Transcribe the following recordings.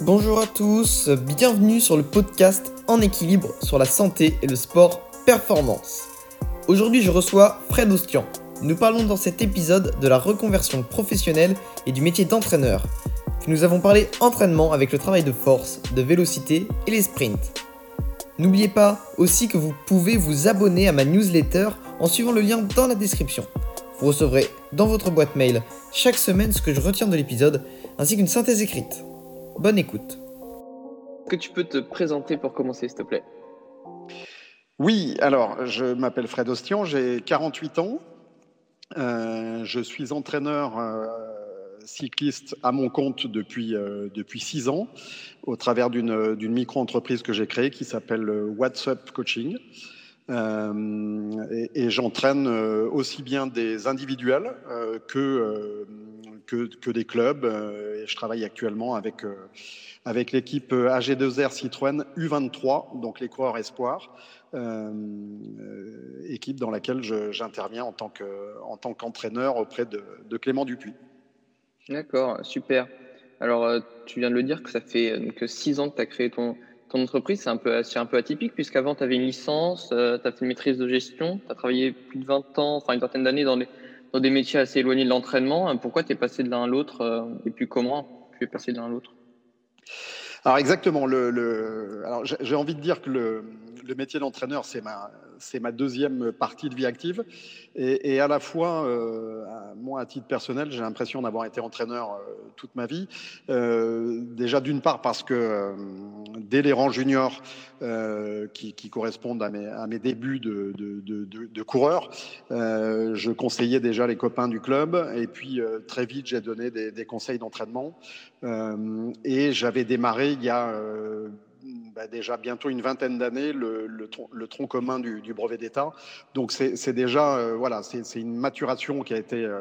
Bonjour à tous, bienvenue sur le podcast En équilibre sur la santé et le sport performance. Aujourd'hui je reçois Fred Ostian. Nous parlons dans cet épisode de la reconversion professionnelle et du métier d'entraîneur. Nous avons parlé entraînement avec le travail de force, de vélocité et les sprints. N'oubliez pas aussi que vous pouvez vous abonner à ma newsletter en suivant le lien dans la description. Vous recevrez dans votre boîte mail chaque semaine ce que je retiens de l'épisode ainsi qu'une synthèse écrite. Bonne écoute. Est-ce que tu peux te présenter pour commencer, s'il te plaît? Oui, alors je m'appelle Fred Ostian, j'ai 48 ans. Euh, je suis entraîneur euh, cycliste à mon compte depuis, euh, depuis 6 ans au travers d'une micro-entreprise que j'ai créée qui s'appelle WhatsApp Coaching. Et, et j'entraîne aussi bien des individuels que que, des clubs. Euh, je travaille actuellement avec, euh, avec l'équipe AG2R Citroën U23, donc les coureurs espoirs. Euh, équipe dans laquelle j'interviens en tant qu'entraîneur auprès de, Clément Dupuis. D'accord, super. Alors, tu viens de le dire que ça fait que six ans que tu as créé ton, entreprise. C'est un, peu, un peu atypique, puisqu'avant, tu avais une licence, tu as fait une maîtrise de gestion, tu as travaillé plus de 20 ans, enfin une vingtaine d'années dans dans des métiers assez éloignés de l'entraînement. Pourquoi tu es passé de l'un à l'autre euh, et puis comment tu es passé de l'un à l'autre? Alors exactement, le, alors j'ai envie de dire que le, le métier d'entraîneur, c'est ma, c'est ma deuxième partie de vie active. Et, à la fois, euh, moi, à titre personnel, j'ai l'impression d'avoir été entraîneur euh, toute ma vie. Euh, déjà, d'une part, parce que dès les rangs juniors, qui, correspondent à mes, débuts de, coureur, je conseillais déjà les copains du club. Et puis, très vite, j'ai donné des conseils d'entraînement. et j'avais démarré il y a bah, déjà bientôt une vingtaine d'années le, le, le, tronc commun du, du brevet d'État. Donc c'est déjà euh, voilà, c'est une maturation qui a été euh,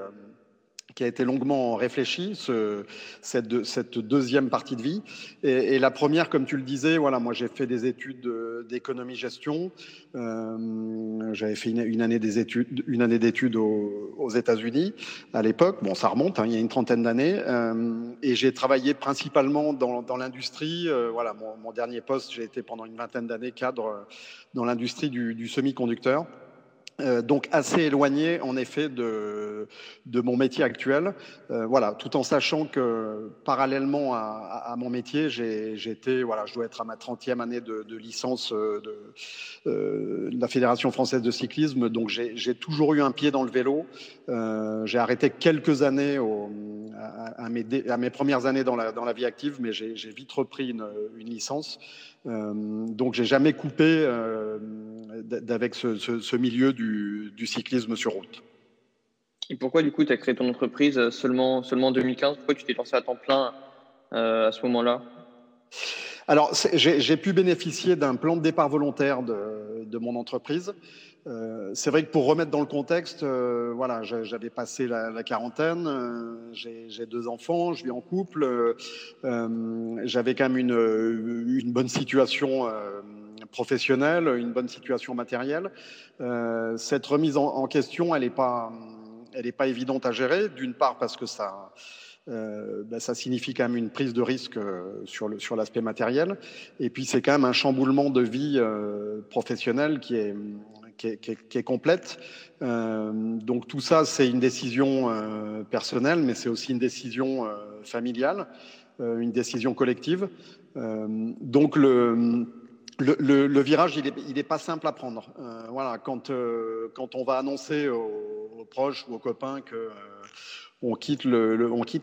qui a été longuement réfléchi, ce, cette, cette, deuxième partie de vie. Et, et, la première, comme tu le disais, voilà, moi j'ai fait des études d'économie-gestion. Euh, J'avais fait une, une, année des études, une année d'études aux, aux États-Unis à l'époque. Bon, ça remonte, hein, il y a une trentaine d'années. Euh, et j'ai travaillé principalement dans, dans l'industrie. Euh, voilà, mon, mon, dernier poste, j'ai été pendant une vingtaine d'années cadre dans l'industrie du, du semi-conducteur. Euh, donc assez éloigné en effet de, mon métier actuel. Euh, voilà, tout en sachant que parallèlement à, mon métier, été, voilà, je dois être à ma 30e année de, licence euh, de, la Fédération française de cyclisme, donc j'ai toujours eu un pied dans le vélo. J'ai arrêté quelques années à, mes, premières années dans la, vie active, mais j'ai vite repris une licence. Euh, donc j'ai jamais coupé euh, d'avec ce, ce, ce, milieu du, du, cyclisme sur route. Et pourquoi du coup tu as créé ton entreprise seulement, seulement en 2015 Pourquoi tu t'es lancé à temps plein euh, à ce moment-là? Alors, j'ai pu bénéficier d'un plan de départ volontaire de, de mon entreprise. Euh, c'est vrai que pour remettre dans le contexte, euh, voilà, j'avais passé la, la quarantaine, euh, j'ai deux enfants, je vis en couple, euh, j'avais quand même une, une bonne situation euh, professionnelle, une bonne situation matérielle. cette remise en, en question, elle n'est pas, elle est pas évidente à gérer. D'une part parce que ça euh, ben, ça signifie quand même une prise de risque euh, sur, le, sur l'aspect matériel. Et puis c'est quand même un chamboulement de vie euh, professionnelle qui est, qui est, complète. Euh, donc tout ça, c'est une décision euh, personnelle, mais c'est aussi une décision euh, familiale, une décision collective. donc le virage, il n'est est pas simple à prendre. Voilà, quand, quand on va annoncer aux, proches ou aux copains que on quitte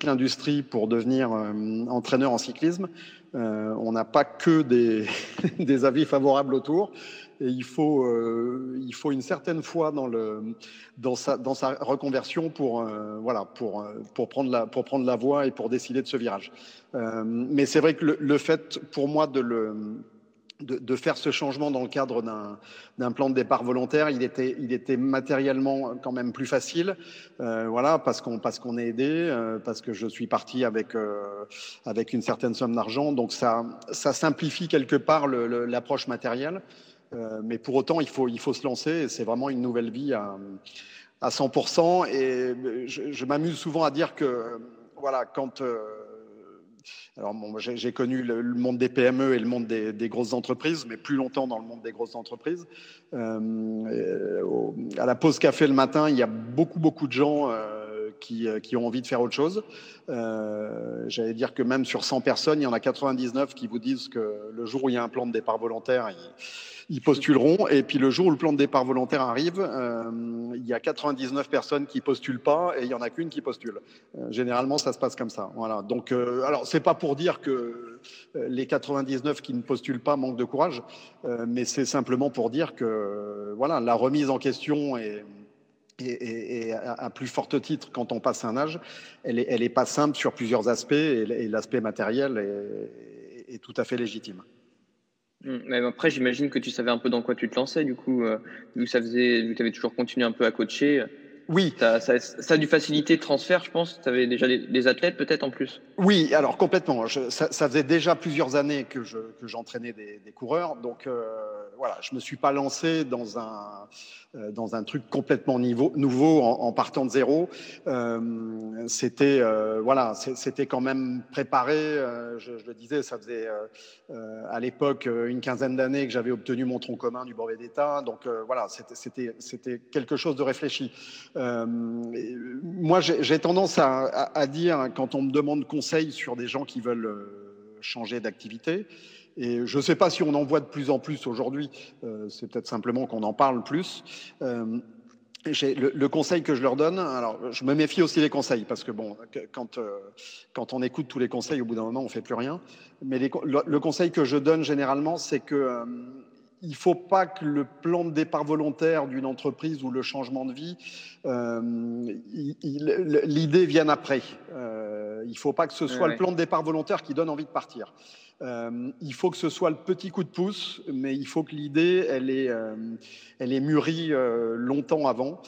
l'industrie pour devenir entraîneur en cyclisme, on n'a pas que des, avis favorables autour. Et il faut, euh, il faut une certaine foi dans, sa, reconversion pour, voilà, pour, prendre la, voie et pour décider de ce virage. mais c'est vrai que le, fait, pour moi, de faire ce changement dans le cadre d'un plan de départ volontaire, il était, matériellement quand même plus facile, euh, parce qu'on est aidé, euh, parce que je suis parti avec euh, une certaine somme d'argent, donc ça simplifie quelque part l'approche matérielle, euh, mais pour autant il faut il faut se lancer, c'est vraiment une nouvelle vie à à 100%, et je, je m'amuse souvent à dire que voilà quand euh, alors j'ai connu le, monde des PME et le monde des, grosses entreprises, mais plus longtemps dans le monde des grosses entreprises. Euh, à la pause café le matin, il y a beaucoup, beaucoup de gens euh, qui, qui, ont envie de faire autre chose. Euh, J'allais dire que même sur 100 personnes, il y en a 99 qui vous disent que le jour où il y a un plan de départ volontaire, ils postuleront. Et puis le jour où le plan de départ volontaire arrive, euh, il y a 99 personnes qui postulent pas et il y en a qu'une qui postule. Euh, généralement, ça se passe comme ça. Voilà. Donc, euh, alors c'est pas pour dire que les 99 qui ne postulent pas manquent de courage, mais c'est simplement pour dire que voilà, la remise en question est et, à plus fort titre quand on passe un âge, elle n'est est pas simple sur plusieurs aspects et, l'aspect matériel est, tout à fait légitime. Mmh. Après, j'imagine que tu savais un peu dans quoi tu te lançais, du coup, euh, ça faisait, tu avais toujours continué un peu à coacher. Oui. Ça, ça, a dû faciliter le transfert, je pense. Tu avais déjà des, athlètes peut-être en plus. Oui, alors complètement. ça, faisait déjà plusieurs années que j'entraînais des, des, coureurs. Donc euh, voilà, je me suis pas lancé dans un, euh, dans un truc complètement niveau, nouveau en, partant de zéro. Euh, c'était voilà, c'était quand même préparé. Je, je, le disais, ça faisait à l'époque une quinzaine d'années que j'avais obtenu mon tronc commun du brevet d'État. Donc voilà, c'était c'était quelque chose de réfléchi. Moi, j'ai tendance à, dire quand on me demande conseil sur des gens qui veulent changer d'activité. Et je ne sais pas si on en voit de plus en plus aujourd'hui, euh, c'est peut-être simplement qu'on en parle plus. Euh, le, conseil que je leur donne, alors je me méfie aussi des conseils parce que bon, quand, euh, quand on écoute tous les conseils, au bout d'un moment, on fait plus rien. Mais le, conseil que je donne généralement, c'est que il faut pas que le plan de départ volontaire d'une entreprise ou le changement de vie, euh, l'idée vienne après. Euh, il faut pas que ce soit le plan de départ volontaire qui donne envie de partir. Euh, il faut que ce soit le petit coup de pouce, mais il faut que l'idée, elle est, elle est mûrie longtemps avant,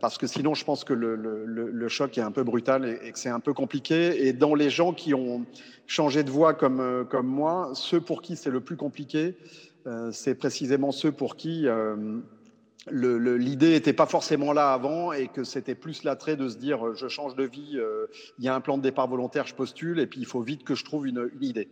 parce que sinon, je pense que le, le, le, choc est un peu brutal et, et que c'est un peu compliqué. Et dans les gens qui ont changé de voie comme, comme moi, ceux pour qui c'est le plus compliqué, c'est précisément ceux pour qui l'idée n'était pas forcément là avant et que c'était plus l'attrait de se dire euh, je change de vie, euh, il y a un plan de départ volontaire, je postule et puis il faut vite que je trouve une, idée.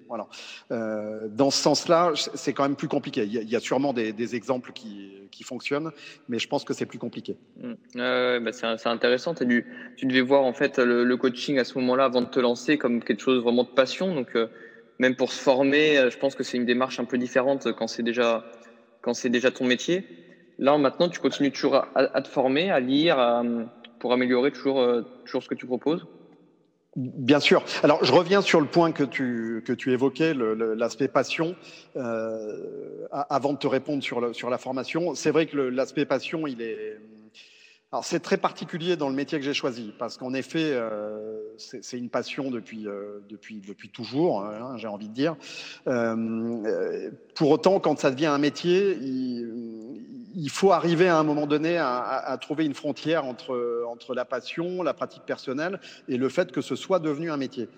Euh, dans ce sens-là, c'est quand même plus compliqué. Il y a, sûrement des, exemples qui, fonctionnent, mais je pense que c'est plus compliqué. Mmh. bah c'est intéressant. Tu devais voir en fait le, le coaching à ce moment-là avant de te lancer comme quelque chose vraiment de passion. Donc euh, même pour se former, je pense que c'est une démarche un peu différente quand c'est déjà quand c'est déjà ton métier. Là, maintenant, tu continues toujours à, te former, à lire, pour améliorer toujours, euh, toujours ce que tu proposes? Bien sûr. Alors, je reviens sur le point que tu, que tu évoquais, l'aspect passion, euh, avant de te répondre sur, sur la formation. C'est vrai que l'aspect passion, il est, alors c'est très particulier dans le métier que j'ai choisi parce qu'en effet euh, c'est une passion depuis euh, depuis depuis toujours, hein, j'ai envie de dire. Euh, pour autant, quand ça devient un métier, il, il faut arriver à un moment donné à, à, trouver une frontière entre entre la passion, la pratique personnelle et le fait que ce soit devenu un métier.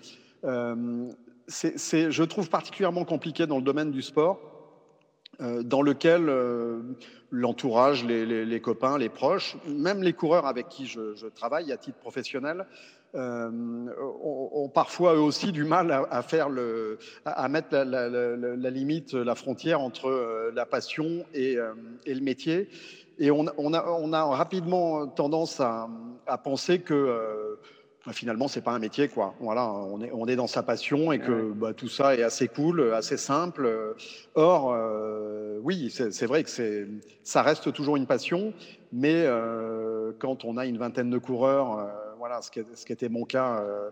Euh, c'est, je trouve particulièrement compliqué dans le domaine du sport euh, dans lequel euh, l'entourage, les, les, les, copains, les proches, même les coureurs avec qui je, je travaille à titre professionnel, euh, ont, ont, parfois eux aussi du mal à, à faire le, à, mettre la, la, la, limite, la frontière entre euh, la passion et, et le métier. Et on, on, a, on, a, rapidement tendance à, à penser que bah, finalement, c'est pas un métier, quoi. Voilà, on est, on est dans sa passion et que bah, tout ça est assez cool, assez simple. Or, euh, oui, c'est vrai que c'est, ça reste toujours une passion, mais euh, quand on a une vingtaine de coureurs, euh, voilà, ce qui, ce qui, était mon cas euh,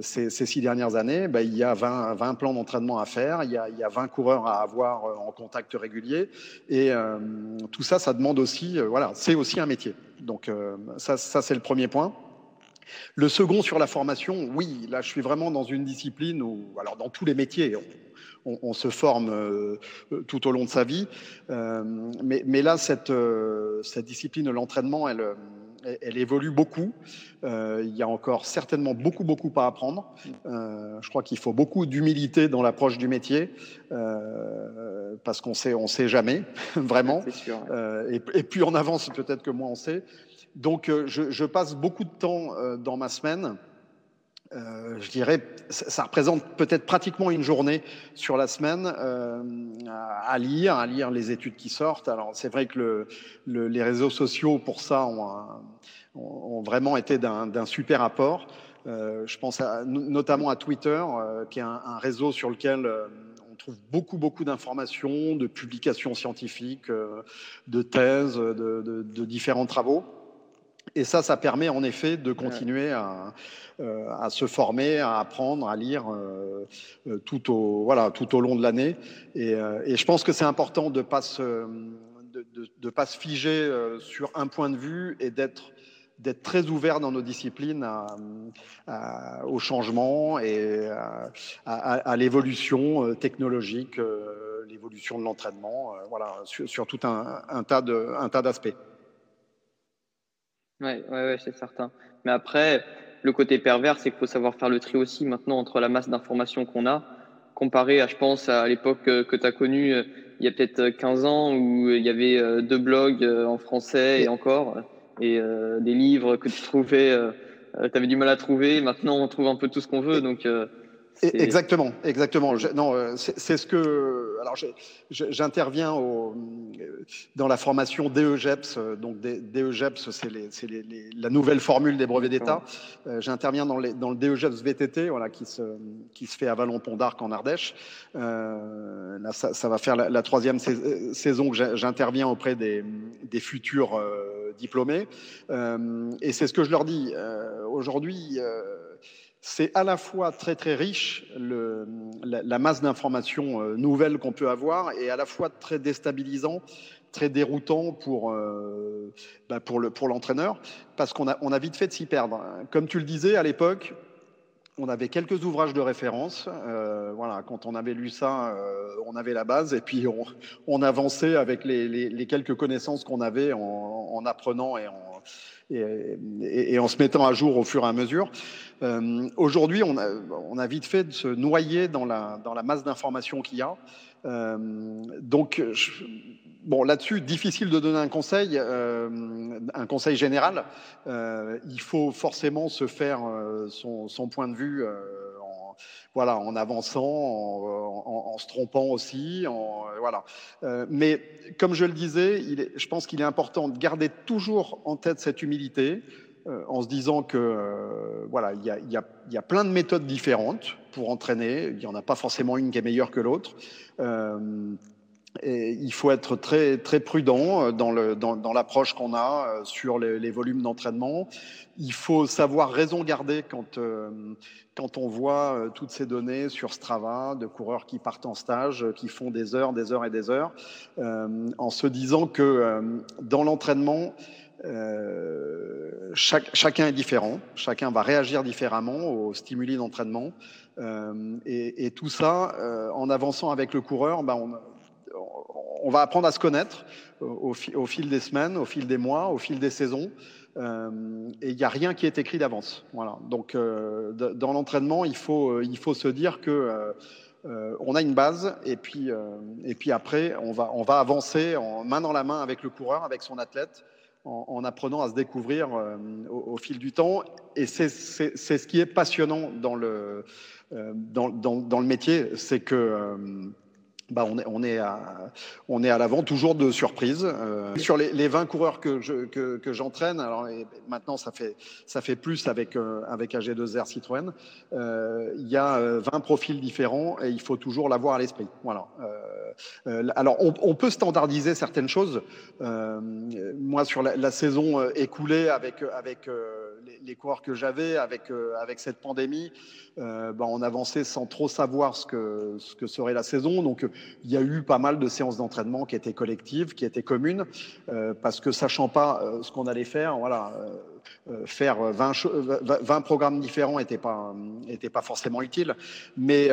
ces, ces, six dernières années, bah, il y a 20, 20 plans d'entraînement à faire, il y, a, il y, a, 20 coureurs à avoir en contact régulier, et euh, tout ça, ça demande aussi, voilà, c'est aussi un métier. Donc ça, ça c'est le premier point. Le second sur la formation, oui, là je suis vraiment dans une discipline où, alors dans tous les métiers, on, on, se forme euh, tout au long de sa vie, euh, mais, mais, là cette, euh, cette discipline de l'entraînement, elle, elle, évolue beaucoup. Euh, il y a encore certainement beaucoup, beaucoup à apprendre. Euh, je crois qu'il faut beaucoup d'humilité dans l'approche du métier, euh, parce qu'on sait, on sait jamais, vraiment. Sûr, ouais. et, et, plus on avance, peut-être que moins on sait. Donc, euh, je, passe beaucoup de temps euh, dans ma semaine euh, je dirais, ça représente peut-être pratiquement une journée sur la semaine à lire, à lire les études qui sortent. Alors c'est vrai que le, le, les réseaux sociaux pour ça ont, vraiment été d'un super apport. Je pense notamment à Twitter, qui est un, réseau sur lequel on trouve beaucoup, beaucoup d'informations, de publications scientifiques, de thèses, de différents travaux. Et ça, ça permet en effet de continuer à, euh, à se former, à apprendre, à lire euh, euh, tout, au, voilà, tout au long de l'année. Et, et, je pense que c'est important de ne pas, se, de, de, de pas se figer sur un point de vue et d'être d'être très ouvert dans nos disciplines à, à, au changement et à, à l'évolution technologique, l'évolution de l'entraînement, voilà, sur, sur, tout un, un tas d'aspects. Oui, ouais, ouais, c'est certain. Mais après, le côté pervers, c'est qu'il faut savoir faire le tri aussi maintenant entre la masse d'informations qu'on a, comparé à, je pense, à l'époque que tu as connue euh, il y a peut-être 15 ans où il y avait euh, deux blogs euh, en français et encore, et des livres que tu trouvais, tu avais du mal à trouver. Maintenant, on trouve un peu tout ce qu'on veut. Donc, Exactement, exactement. Je, non, euh, c'est ce que. Alors, j'interviens dans la formation DEGEPS. Donc, DEGEPS, c'est la nouvelle formule des brevets d'État. Euh, j'interviens dans, dans, le DEGEPS VTT, voilà, qui se, qui se fait à Vallon-Pont d'Arc en Ardèche. Euh, là, ça, ça, va faire la, la troisième saison que j'interviens auprès des, des futurs euh, diplômés. Euh, et c'est ce que je leur dis. Aujourd'hui, c'est à la fois très très riche la, masse d'informations euh, nouvelles qu'on peut avoir et à la fois très déstabilisant, très déroutant pour, euh, bah pour, le, pour l'entraîneur parce qu'on a, on a vite fait de s'y perdre. Comme tu le disais à l'époque, on avait quelques ouvrages de référence. Euh, voilà, quand on avait lu ça, on avait la base et puis on, on avançait avec les, les, les quelques connaissances qu'on avait en, en, apprenant et en, et, et, en se mettant à jour au fur et à mesure. Euh, Aujourd'hui, on a, on a vite fait de se noyer dans la, dans la masse d'informations qu'il y a. Euh, donc, je, bon, là-dessus, difficile de donner un conseil, euh, un conseil général. Euh, il faut forcément se faire euh, son, son, point de vue euh, voilà, en avançant, en, se trompant aussi. voilà. mais comme je le disais, je pense qu'il est important de garder toujours en tête cette humilité. En se disant que voilà, il y, a, y a plein de méthodes différentes pour entraîner. Il n'y en a pas forcément une qui est meilleure que l'autre. Et il faut être très, très prudent euh, dans, le, dans, l'approche qu'on a euh, sur les, volumes d'entraînement. Il faut savoir raison garder quand, euh, quand on voit toutes ces données sur Strava de coureurs qui partent en stage, qui font des heures, des heures et des heures, en se disant que dans l'entraînement, chacun est différent, chacun va réagir différemment aux stimuli d'entraînement. Et, et, tout ça, en avançant avec le coureur, ben on, on va apprendre à se connaître au, au, fil des semaines, au fil des mois, au fil des saisons. Euh, et il n'y a rien qui est écrit d'avance. Voilà. Donc, euh, dans l'entraînement, il faut, euh, il faut se dire que euh, on a une base, et puis, euh, et puis après, on va, on va avancer en main dans la main avec le coureur, avec son athlète, en, en apprenant à se découvrir euh, au, au, fil du temps. Et c'est ce qui est passionnant dans le, dans, dans, dans le métier, c'est que bah on est, on est à, on est à l'avant, toujours de surprise. Euh, sur les, les 20 coureurs que, je, que, que j'entraîne, alors maintenant ça fait, ça fait plus avec, euh, avec AG2R Citroën, euh, il y a 20 euh, profils différents et il faut toujours l'avoir à l'esprit. Voilà. Euh, alors on, on, peut standardiser certaines choses. moi, sur la, la, saison écoulée avec, avec les, les, coureurs que j'avais, avec, avec cette pandémie, bah, on avançait sans trop savoir ce que, ce que serait la saison. Donc il y a eu pas mal de séances d'entraînement qui étaient collectives, qui étaient communes, euh, parce que sachant pas euh, ce qu'on allait faire, voilà, euh, faire 20, 20, programmes différents n'était pas, était pas forcément utile. Mais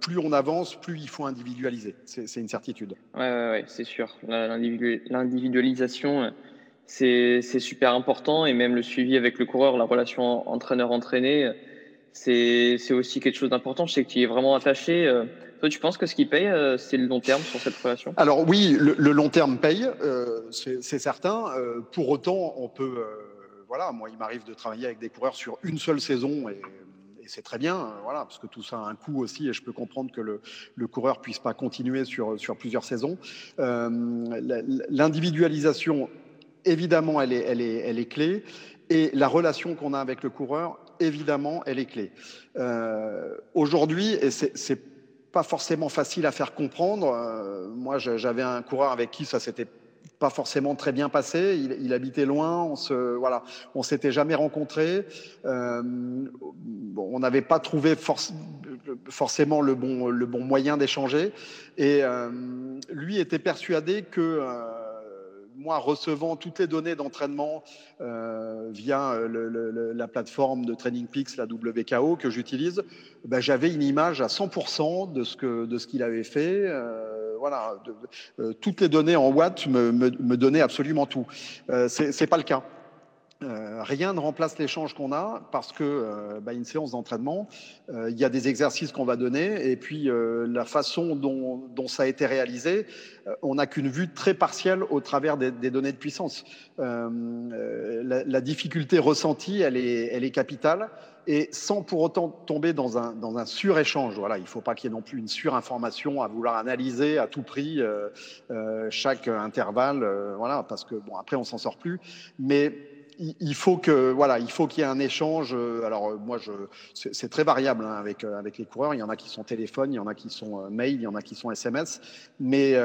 plus on avance, plus il faut individualiser. C'est une certitude. Oui, ouais, c'est sûr. L'individualisation, c'est super important. Et même le suivi avec le coureur, la relation entraîneur-entraîné, c'est aussi quelque chose d'important. Je sais que tu es vraiment attaché. Toi, tu penses que ce qui paye, euh, c'est le long terme sur cette relation? Alors oui, le, le, long terme paye, euh, c'est certain. Euh, pour autant, on peut... voilà, moi, il m'arrive de travailler avec des coureurs sur une seule saison et c'est très bien, voilà, parce que tout ça a un coût aussi, et je peux comprendre que le, le coureur puisse pas continuer sur, sur plusieurs saisons. L'individualisation, évidemment, elle est, elle, est, elle est clé, et la relation qu'on a avec le coureur, évidemment, elle est clé. Aujourd'hui, et c'est pas forcément facile à faire comprendre. moi, j'avais un coureur avec qui ça s'était pas forcément très bien passé. Il, habitait loin, on se voilà, on s'était jamais rencontrés. Euh, on n'avait pas trouvé forcément le bon le bon moyen d'échanger. Et euh, lui était persuadé que euh, moi, recevant toutes les données d'entraînement via la plateforme de Training Peaks, la WKO que j'utilise, ben, j'avais une image à 100% de ce qu'il avait fait voilà, euh, toutes les données en watts me, me, donnaient absolument tout. Euh, c'est pas le cas. Euh, rien ne remplace l'échange qu'on a parce que bah, une séance d'entraînement, il y a des exercices qu'on va donner et puis la façon dont, ça a été réalisé, on n'a qu'une vue très partielle au travers des, données de puissance. La, difficulté ressentie, elle est, capitale et sans pour autant tomber dans un, dans un suréchange. Voilà, il ne faut pas qu'il y ait non plus une surinformation à vouloir analyser à tout prix euh, euh, chaque intervalle, euh, voilà, parce que bon après on s'en sort plus. Mais il faut que voilà, il faut qu'il y ait un échange. Alors moi, je, c'est très variable hein, avec avec les coureurs. Il y en a qui sont téléphone, il y en a qui sont mail, il y en a qui sont SMS. Mais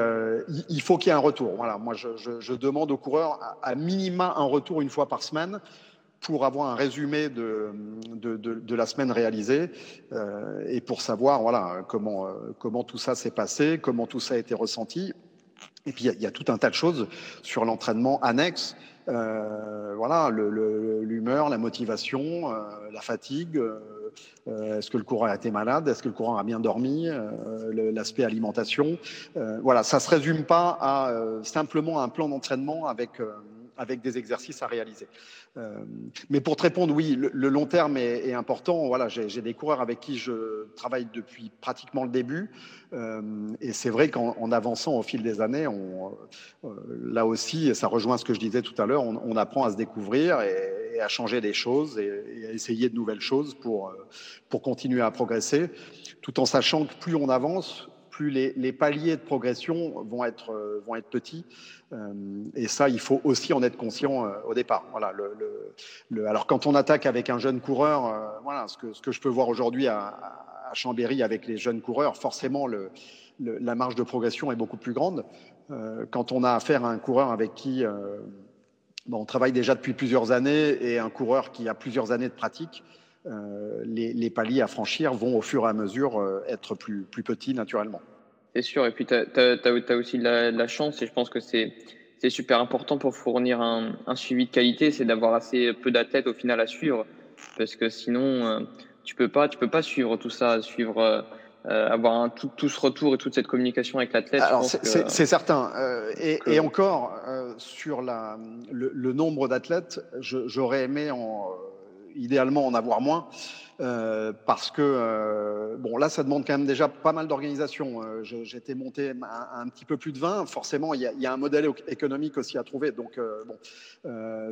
il faut qu'il y ait un retour. Voilà, moi je, demande aux coureurs à, minima un retour une fois par semaine pour avoir un résumé de, de, la semaine réalisée euh, et pour savoir voilà, comment, euh, comment tout ça s'est passé, comment tout ça a été ressenti. Et puis, il y, y, a tout un tas de choses sur l'entraînement annexe. Euh, voilà, l'humeur, la motivation, euh, la fatigue. Euh, Est-ce que le coureur a été malade Est-ce que le coureur a bien dormi L'aspect alimentation. voilà, ça se résume pas à simplement un plan d'entraînement avec avec des exercices à réaliser. Euh, mais pour te répondre, oui, le, long terme est, important. Voilà, j'ai des coureurs avec qui je travaille depuis pratiquement le début, euh, et c'est vrai qu'en avançant au fil des années, euh, là aussi, ça rejoint ce que je disais tout à l'heure, on, apprend à se découvrir et, et à changer des choses et, et, à essayer de nouvelles choses pour pour continuer à progresser, tout en sachant que plus on avance, plus les, paliers de progression vont être, euh, vont être petits. Euh, et ça, il faut aussi en être conscient euh, au départ. Voilà, le, le, alors quand on attaque avec un jeune coureur, voilà, ce que, ce que je peux voir aujourd'hui à, Chambéry avec les jeunes coureurs, forcément, le, la marge de progression est beaucoup plus grande. quand on a affaire à un coureur avec qui on travaille déjà depuis plusieurs années et un coureur qui a plusieurs années de pratique, les, les, paliers à franchir vont au fur et à mesure euh, être plus, plus petits naturellement. C'est sûr, et puis tu as, as, as, aussi la, la, chance, et je pense que c'est super important pour fournir un, un suivi de qualité, c'est d'avoir assez peu d'athlètes au final à suivre, parce que sinon, euh, tu peux pas, tu peux pas suivre tout ça, suivre. Euh, avoir un, tout, tout, ce retour et toute cette communication avec l'athlète. Alors c'est certain. Euh, et, que... et, encore, euh, sur la, le, le nombre d'athlètes, j'aurais aimé en, idéalement en avoir moins. Euh, parce que euh, bon là ça demande quand même déjà pas mal d'organisation. Euh, J'étais monté un, petit peu plus de 20. Forcément il y a, un modèle économique aussi à trouver. Donc bon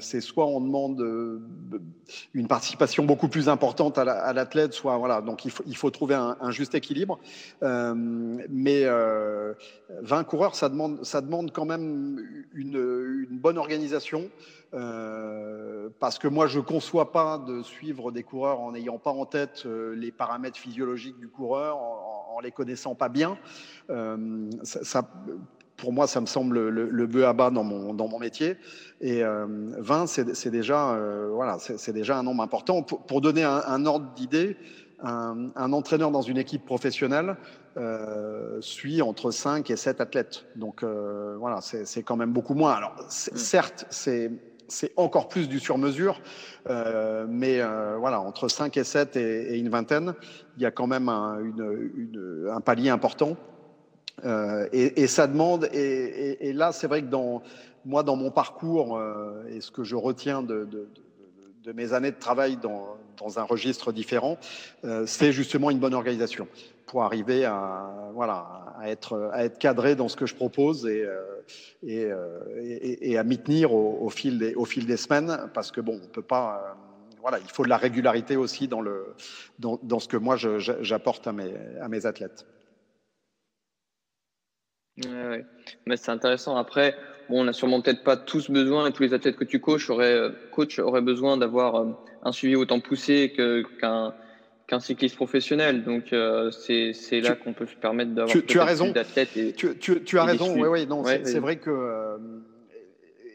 c'est soit on demande une participation beaucoup plus importante à l'athlète, la, soit voilà donc il faut, trouver un, juste équilibre. mais 20 coureurs ça demande ça demande quand même une bonne organisation. Euh, parce que moi, je ne conçois pas de suivre des coureurs en n'ayant pas en tête euh, les paramètres physiologiques du coureur, en, en les connaissant pas bien. Euh, ça, ça, pour moi, ça me semble le, le bœuf à bas dans mon, dans mon métier. Et 20, c'est déjà, voilà, c'est déjà un nombre important. Pour, pour donner un, un ordre d'idée, un, un, entraîneur dans une équipe professionnelle euh, suit entre 5 et 7 athlètes. Donc euh, voilà, c'est quand même beaucoup moins. Alors mmh. certes, c'est c'est encore plus du sur-mesure, euh, mais euh, voilà, entre 5 et 7 et, une vingtaine, il y a quand même un, palier important. Euh, et, ça demande, et, là, c'est vrai que dans, moi, dans mon parcours, et ce que je retiens de, mes années de travail dans, un registre différent, c'est justement une bonne organisation pour arriver à, voilà, à, être, à être cadré dans ce que je propose et, euh, euh, et, et, à m'y tenir au, fil des, au fil des semaines, parce que bon, on peut pas voilà, il faut de la régularité aussi dans, le, dans, dans ce que moi j'apporte à mes, à mes athlètes. Ouais, Mais c'est intéressant. Après, bon, on n'a sûrement peut-être pas tous besoin, et tous les athlètes que tu coaches auraient, euh, coach auraient besoin d'avoir euh, un suivi autant poussé qu'un qu'un cycliste professionnel. Donc, euh, c'est là qu'on peut se permettre d'avoir tu, tu as raison. Et, tu, tu, tu as raison, oui, oui. Non, c'est vrai que.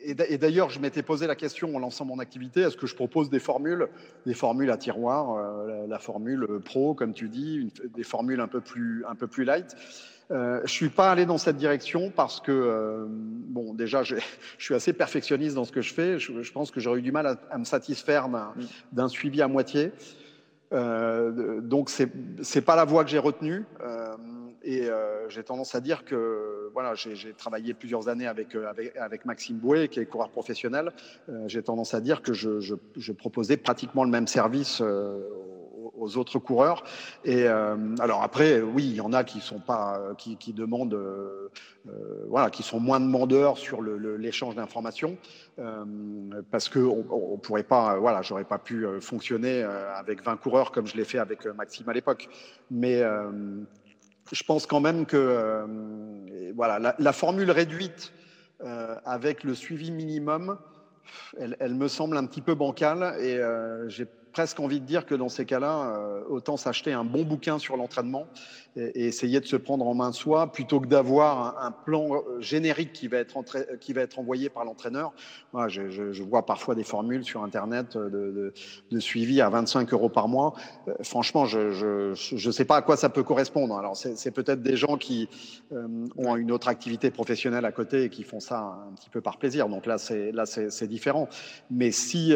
et d'ailleurs, je m'étais posé la question en lançant mon activité est-ce que je propose des formules, des formules à tiroir, la, formule pro, comme tu dis, une, des formules un peu plus, un peu plus light euh, je suis pas allé dans cette direction parce que, euh, bon, déjà, je, je, suis assez perfectionniste dans ce que je fais. Je, je pense que j'aurais eu du mal à, à me satisfaire d'un suivi à moitié. Euh, donc, c'est pas la voie que j'ai retenue. Euh, et euh, j'ai tendance à dire que voilà, j'ai travaillé plusieurs années avec, avec, avec, Maxime Bouet, qui est coureur professionnel. j'ai tendance à dire que je, je, je, proposais pratiquement le même service aux autres coureurs. Et euh, alors après, oui, il y en a qui sont pas, qui, demandent, euh, euh voilà, qui sont moins demandeurs sur l'échange d'informations, parce que on, on, pourrait pas, voilà, j'aurais pas pu fonctionner avec 20 coureurs comme je l'ai fait avec Maxime à l'époque. Mais je pense quand même que, voilà, la, formule réduite avec le suivi minimum. Elle, elle, me semble un petit peu bancale et euh, j'ai presque envie de dire que dans ces cas-là, euh, autant s'acheter un bon bouquin sur l'entraînement et, essayer de se prendre en main soi plutôt que d'avoir un, plan euh, générique qui va être, qui va être envoyé par l'entraîneur. Moi, je, vois parfois des formules sur Internet de, de, suivi à 25 euros par mois. Euh, franchement, je ne sais pas à quoi ça peut correspondre. Alors, c'est peut-être des gens qui euh, ont une autre activité professionnelle à côté et qui font ça un petit peu par plaisir. Donc là, c'est différent. Mais si,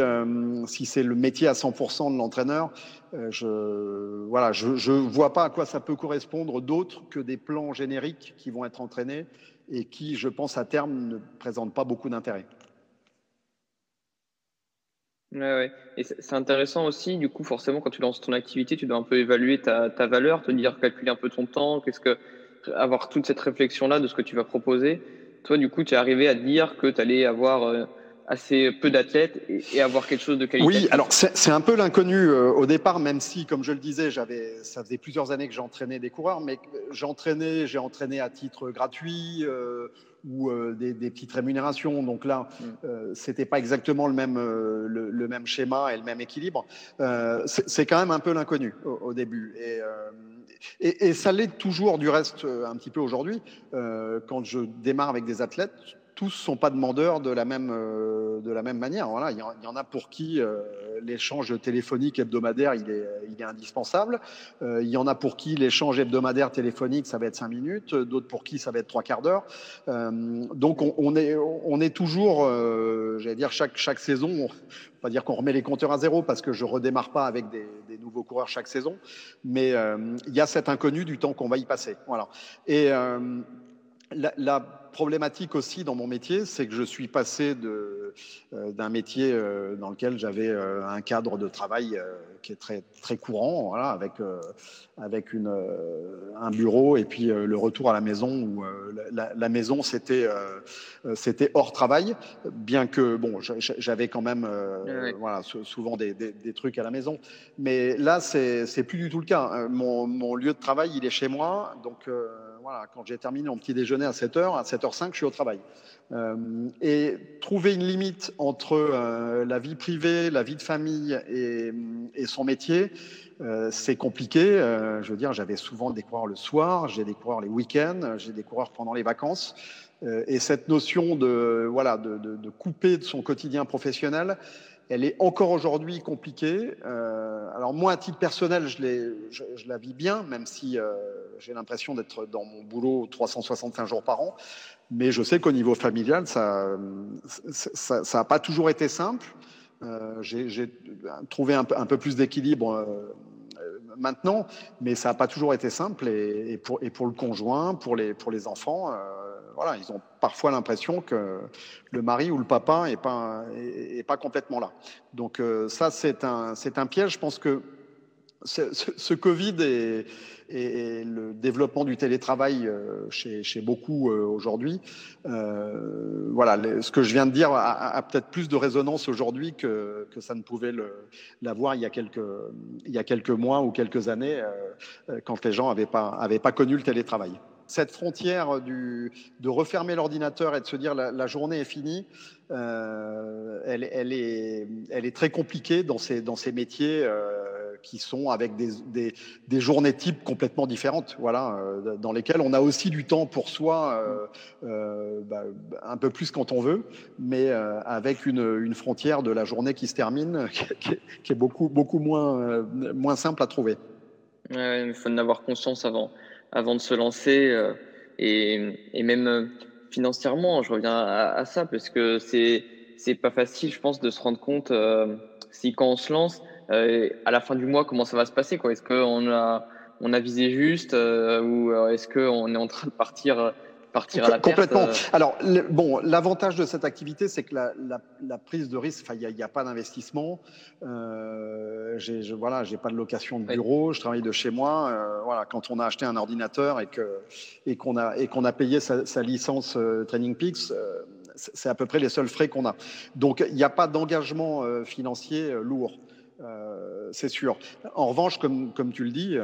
si c'est le métier à 100% de l'entraîneur, euh, je voilà, je, je vois pas à quoi ça peut correspondre d'autre que des plans génériques qui vont être entraînés et qui, je pense, à terme, ne présentent pas beaucoup d'intérêt. Ouais, ouais. Et c'est intéressant aussi, du coup, forcément, quand tu lances ton activité, tu dois un peu évaluer ta, valeur, te dire, calculer un peu ton temps, qu'est-ce que, avoir toute cette réflexion-là de ce que tu vas proposer. Toi, du coup, tu es arrivé à dire que tu allais avoir euh, assez peu d'athlètes et, avoir quelque chose de qualitatif. Oui, alors c'est un peu l'inconnu euh, au départ, même si, comme je le disais, j'avais, ça faisait plusieurs années que j'entraînais des coureurs, mais j'entraînais, j'ai entraîné à titre gratuit euh, ou euh, des, des, petites rémunérations. Donc là, mm. euh, c'était pas exactement le même, le, le, même schéma et le même équilibre. c'est quand même un peu l'inconnu au, au, début. Et, et, et ça l'est toujours du reste un petit peu aujourd'hui. quand je démarre avec des athlètes, tous sont pas demandeurs de la même euh, de la même manière. Voilà, il y, en, a pour qui euh, l'échange téléphonique hebdomadaire il est il est indispensable. Euh, il y en a pour qui l'échange hebdomadaire téléphonique ça va être cinq minutes, d'autres pour qui ça va être trois quarts d'heure. donc on, on, est on est toujours, j'allais dire chaque chaque saison. On, pas dire qu'on remet les compteurs à zéro parce que je redémarre pas avec des, des nouveaux coureurs chaque saison, mais il y a cet inconnu du temps qu'on va y passer. Voilà. Et la, la, problématique aussi dans mon métier, c'est que je suis passé euh, d'un métier euh, dans lequel j'avais euh, un cadre de travail qui est très, très courant, voilà, avec, avec une, un bureau et puis le retour à la maison où la, la, maison c'était, c'était hors travail, bien que bon, j'avais quand même voilà, souvent des, des, des, trucs à la maison. Mais là, c'est, plus du tout le cas. Mon, mon lieu de travail, il est chez moi, donc voilà, quand j'ai terminé mon petit déjeuner à 7h, à 7h05, je suis au travail. Euh, et trouver une limite entre euh, la vie privée, la vie de famille et, son métier, euh, c'est compliqué. Je veux dire, j'avais souvent des coureurs le soir, j'ai des coureurs les week-ends, j'ai des coureurs pendant les vacances. Et cette notion de, voilà, de couper de son quotidien professionnel, elle est encore aujourd'hui compliquée. Euh, alors moi, à titre personnel, je, la vis bien, même si euh, j'ai l'impression d'être dans mon boulot 365 jours par an. Mais je sais qu'au niveau familial, ça n'a pas toujours été simple. Euh, j'ai trouvé un, peu plus d'équilibre maintenant, mais ça n'a pas toujours été simple. Et, pour, le conjoint, pour les, enfants, voilà, ils ont parfois l'impression que le mari ou le papa est pas est, pas complètement là. Donc euh, ça c'est un piège. Je pense que ce, Covid et, le développement du télétravail euh, chez, beaucoup euh, aujourd'hui, voilà, ce que je viens de dire a, peut-être plus de résonance aujourd'hui que, ça ne pouvait l'avoir il, y a quelques, mois ou quelques années quand les gens n'avaient avaient pas connu le télétravail cette frontière de refermer l'ordinateur et de se dire la, journée est finie, euh, elle, est, très compliquée dans ces, métiers euh, qui sont avec des, journées types complètement différentes, voilà, euh, dans lesquelles on a aussi du temps pour soi, bah, un peu plus quand on veut, mais avec une, frontière de la journée qui se termine qui, est, beaucoup, moins simple à trouver. il faut en avoir conscience avant avant de se lancer euh, et, et, même euh, financièrement, je reviens à, ça parce que c'est c'est pas facile, je pense, de se rendre compte euh, si quand on se lance, à la fin du mois, comment ça va se passer quoi. Est-ce qu'on a on a visé juste ou est-ce qu'on est en train de partir partir à la Complètement. Alors, bon, l'avantage de cette activité, c'est que la, la, la, prise de risque, il n'y a, a, pas d'investissement. Euh, je, voilà, j'ai pas de location de bureau, je travaille de chez moi. Euh, voilà, quand on a acheté un ordinateur et que et qu'on a et qu'on a payé sa, sa licence euh, Training Peaks, euh, c'est à peu près les seuls frais qu'on a. Donc, il n'y a pas d'engagement euh, financier lourd. c'est sûr. En revanche, comme, comme tu le dis,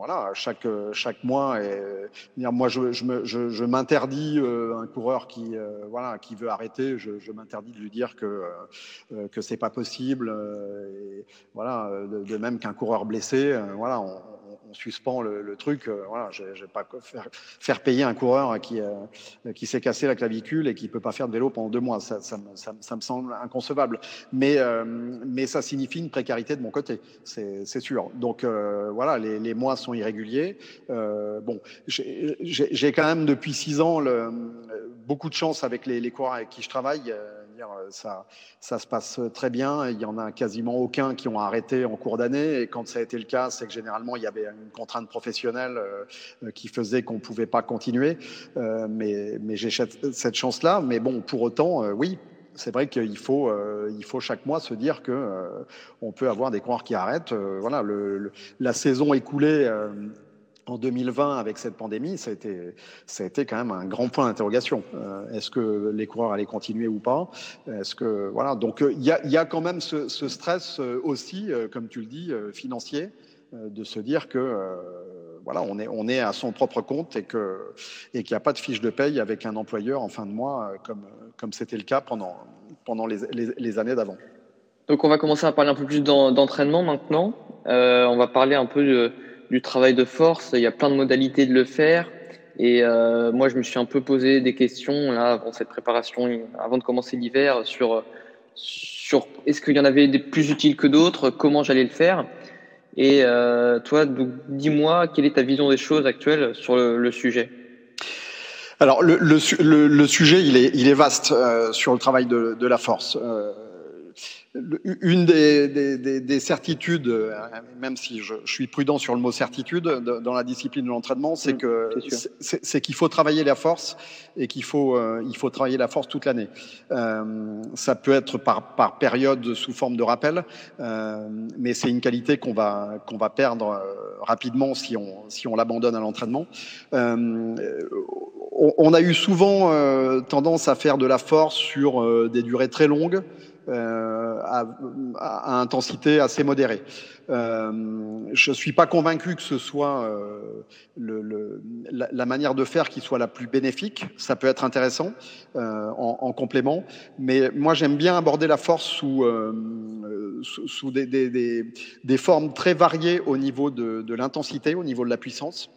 voilà, chaque, chaque mois. Et, moi, je, je, je, m'interdis euh, un coureur qui, euh, voilà, qui veut arrêter, je, m'interdis de lui dire que, euh, que c'est pas possible. et, voilà, de, de même qu'un coureur blessé, voilà, on, on suspend le, truc. Euh, voilà, je vais pas faire, payer un coureur qui, euh, qui s'est cassé la clavicule et qui peut pas faire de vélo pendant deux mois. Ça, ça, me semble inconcevable. Mais, euh, mais ça signifie une précarité de mon côté, c'est sûr. Donc voilà, les, mois sont irréguliers. bon, j'ai quand même depuis six ans beaucoup de chance avec les, les coureurs avec qui je travaille. Euh, ça, ça se passe très bien. Il y en a quasiment aucun qui ont arrêté en cours d'année. Et quand ça a été le cas, c'est que généralement il y avait une contrainte professionnelle euh, qui faisait qu'on ne pouvait pas continuer. Euh, mais, mais j'ai cette chance-là. Mais bon, pour autant, oui, c'est vrai qu'il faut, il faut chaque mois se dire que on peut avoir des coureurs qui arrêtent. voilà, le, la saison écoulée en 2020 avec cette pandémie, ça a été, ça a été quand même un grand point d'interrogation. Euh, est-ce que les coureurs allaient continuer ou pas? Est-ce que voilà Donc euh, il y, a, y, a, quand même ce, stress euh, aussi, comme tu le dis, financier, de se dire que voilà, on est, on est à son propre compte et que et qu'il n'y a pas de fiche de paye avec un employeur en fin de mois, comme comme c'était le cas pendant pendant les années d'avant. Donc on va commencer à parler un peu plus d'entraînement maintenant. on va parler un peu de du travail de force. Il y a plein de modalités de le faire. Et euh, moi, je me suis un peu posé des questions là avant cette préparation, avant de commencer l'hiver, sur sur est-ce qu'il y en avait des plus utiles que d'autres, comment j'allais le faire? Et euh, toi, dis-moi quelle est ta vision des choses actuelles sur le, sujet? Alors le, le, le, sujet, il est, il est vaste euh, sur le travail de, de la force. Euh, une des, des, des, certitudes, euh, même si je, je, suis prudent sur le mot certitude dans la discipline de l'entraînement, c'est mm, que c'est qu'il faut travailler la force et qu'il faut euh, il faut travailler la force toute l'année. Euh, ça peut être par, par période sous forme de rappel, euh, mais c'est une qualité qu'on va qu'on va perdre rapidement si on si on l'abandonne à l'entraînement. On, a eu souvent tendance à faire de la force sur des durées très longues. Euh, à, à, intensité assez modérée. Euh, je ne suis pas convaincu que ce soit euh, le, le, la, la, manière de faire qui soit la plus bénéfique. Ça peut être intéressant en, en, complément, mais moi j'aime bien aborder la force sous, sous, sous des, des, des, des, formes très variées au niveau de, de l'intensité, au niveau de la puissance.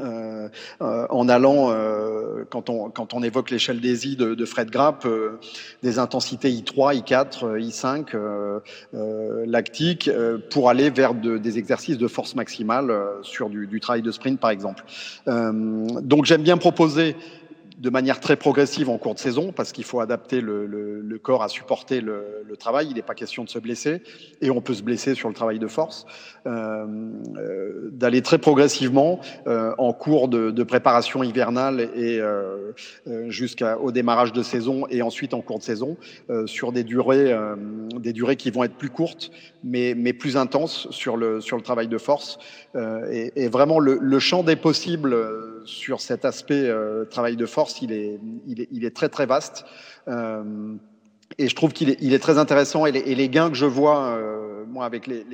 Euh, euh, en allant, euh, quand, on, quand on évoque l'échelle des I de, Fred Grapp, euh, des intensités I3, I4, I5, lactique, pour aller vers de, des exercices de force maximale sur du, du, travail de sprint, par exemple. donc j'aime bien proposer de manière très progressive en cours de saison, parce qu'il faut adapter le, le, corps à supporter le, le travail. Il n'est pas question de se blesser, et on peut se blesser sur le travail de force. Euh, euh, D'aller très progressivement euh, en cours de, de, préparation hivernale et euh, euh, jusqu'au démarrage de saison, et ensuite en cours de saison, sur des durées, des durées qui vont être plus courtes, mais, mais plus intenses sur le, sur le travail de force. Et, et, vraiment, le, le champ des possibles sur cet aspect travail de force il est, il est, très très vaste. Euh, et je trouve qu'il est, très intéressant et les, gains que je vois, euh, moi, avec les,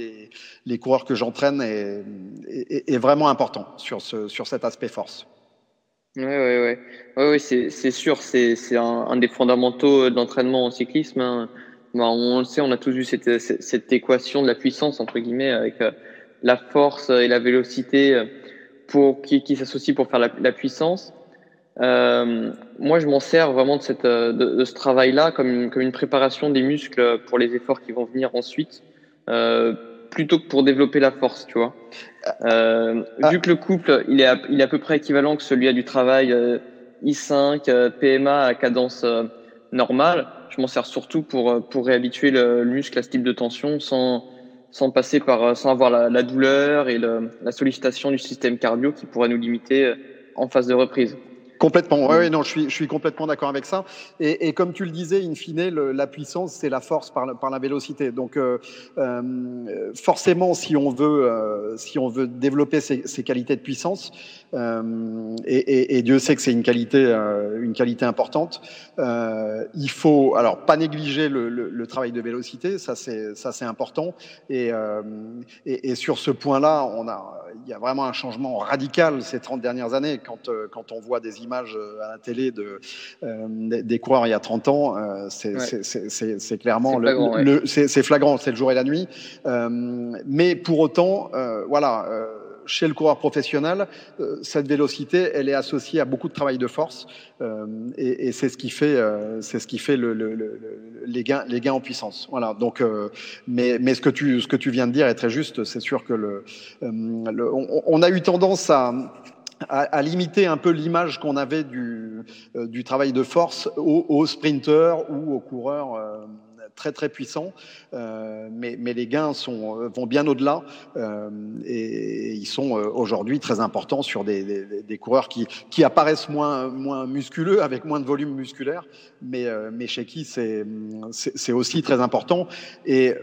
les, coureurs que j'entraîne, est, vraiment important sur, ce, sur cet aspect force. Oui, oui, oui. Ouais, c'est sûr, c'est un, un, des fondamentaux d'entraînement en cyclisme. Hein. Bah, on le sait, on a tous vu cette, cette, équation de la puissance, entre guillemets, avec euh, la force et la vélocité euh, pour, qui, qui s'associent pour faire la, la puissance. Euh, moi, je m'en sers vraiment de, cette, euh, de, de ce travail-là comme une, comme une préparation des muscles pour les efforts qui vont venir ensuite, euh, plutôt que pour développer la force, tu vois. Euh, ah. Vu que le couple, il est, à, il est à peu près équivalent que celui à du travail euh, I5, PMA à cadence normale, je m'en sers surtout pour, pour réhabituer le, le, muscle à ce type de tension sans, sans passer par, sans avoir la, douleur et la sollicitation du système cardio qui pourrait nous limiter en phase de reprise. Complètement. Oui, ouais, non, je suis, je suis complètement d'accord avec ça. Et, et, comme tu le disais, in fine, le, la puissance, c'est la force par, par la vélocité. Donc, euh, euh, forcément, si on veut, euh, si on veut développer ces, ces qualités de puissance, euh, et, et, et, Dieu sait que c'est une qualité, euh, une qualité importante. Euh, il faut, alors, pas négliger le, le, le travail de vélocité, ça c'est, ça c'est important. Et, et, sur ce point-là, on a, il y a vraiment un changement radical ces 30 dernières années quand, quand on voit des images à la télé de des coureurs il y a 30 ans, c'est, ouais. clairement le, c'est flagrant, c'est le jour et la nuit. mais pour autant, voilà chez le coureur professionnel, euh, cette vélocité, elle est associée à beaucoup de travail de force, euh, et, et c'est ce qui fait, euh, c'est ce qui fait le, le, le, les gains, les gains en puissance. Voilà. Donc, euh, mais, mais ce que tu, ce que tu viens de dire est très juste. C'est sûr que le, euh, on, on, a eu tendance à à, à, limiter un peu l'image qu'on avait du, euh, du travail de force aux, aux sprinteurs ou aux coureurs euh, très très puissant, euh, mais, mais, les gains sont, euh, vont bien au-delà euh, et, ils sont aujourd'hui très importants sur des, des, des, coureurs qui, qui apparaissent moins, moins musculeux, avec moins de volume musculaire, mais, mais chez qui c'est aussi très important. Et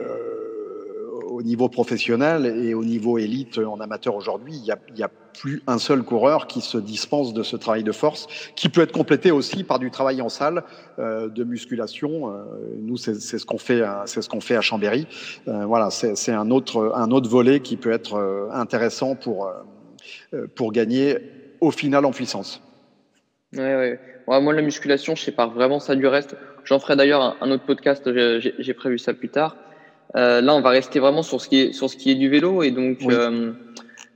au niveau professionnel et au niveau élite en amateur aujourd'hui, il y a, a plus un seul coureur qui se dispense de ce travail de force, qui peut être complété aussi par du travail en salle euh, de musculation. Euh, nous, c'est ce qu'on fait, c'est ce qu'on fait à Chambéry. Euh, voilà, c'est un autre un autre volet qui peut être euh, intéressant pour euh, pour gagner au final en puissance. Ouais. ouais moi, la musculation, je sépare vraiment ça du reste. J'en ferai d'ailleurs un, un, autre podcast. J'ai prévu ça plus tard. Euh, là, on va rester vraiment sur ce qui est sur ce qui est du vélo et donc oui. euh,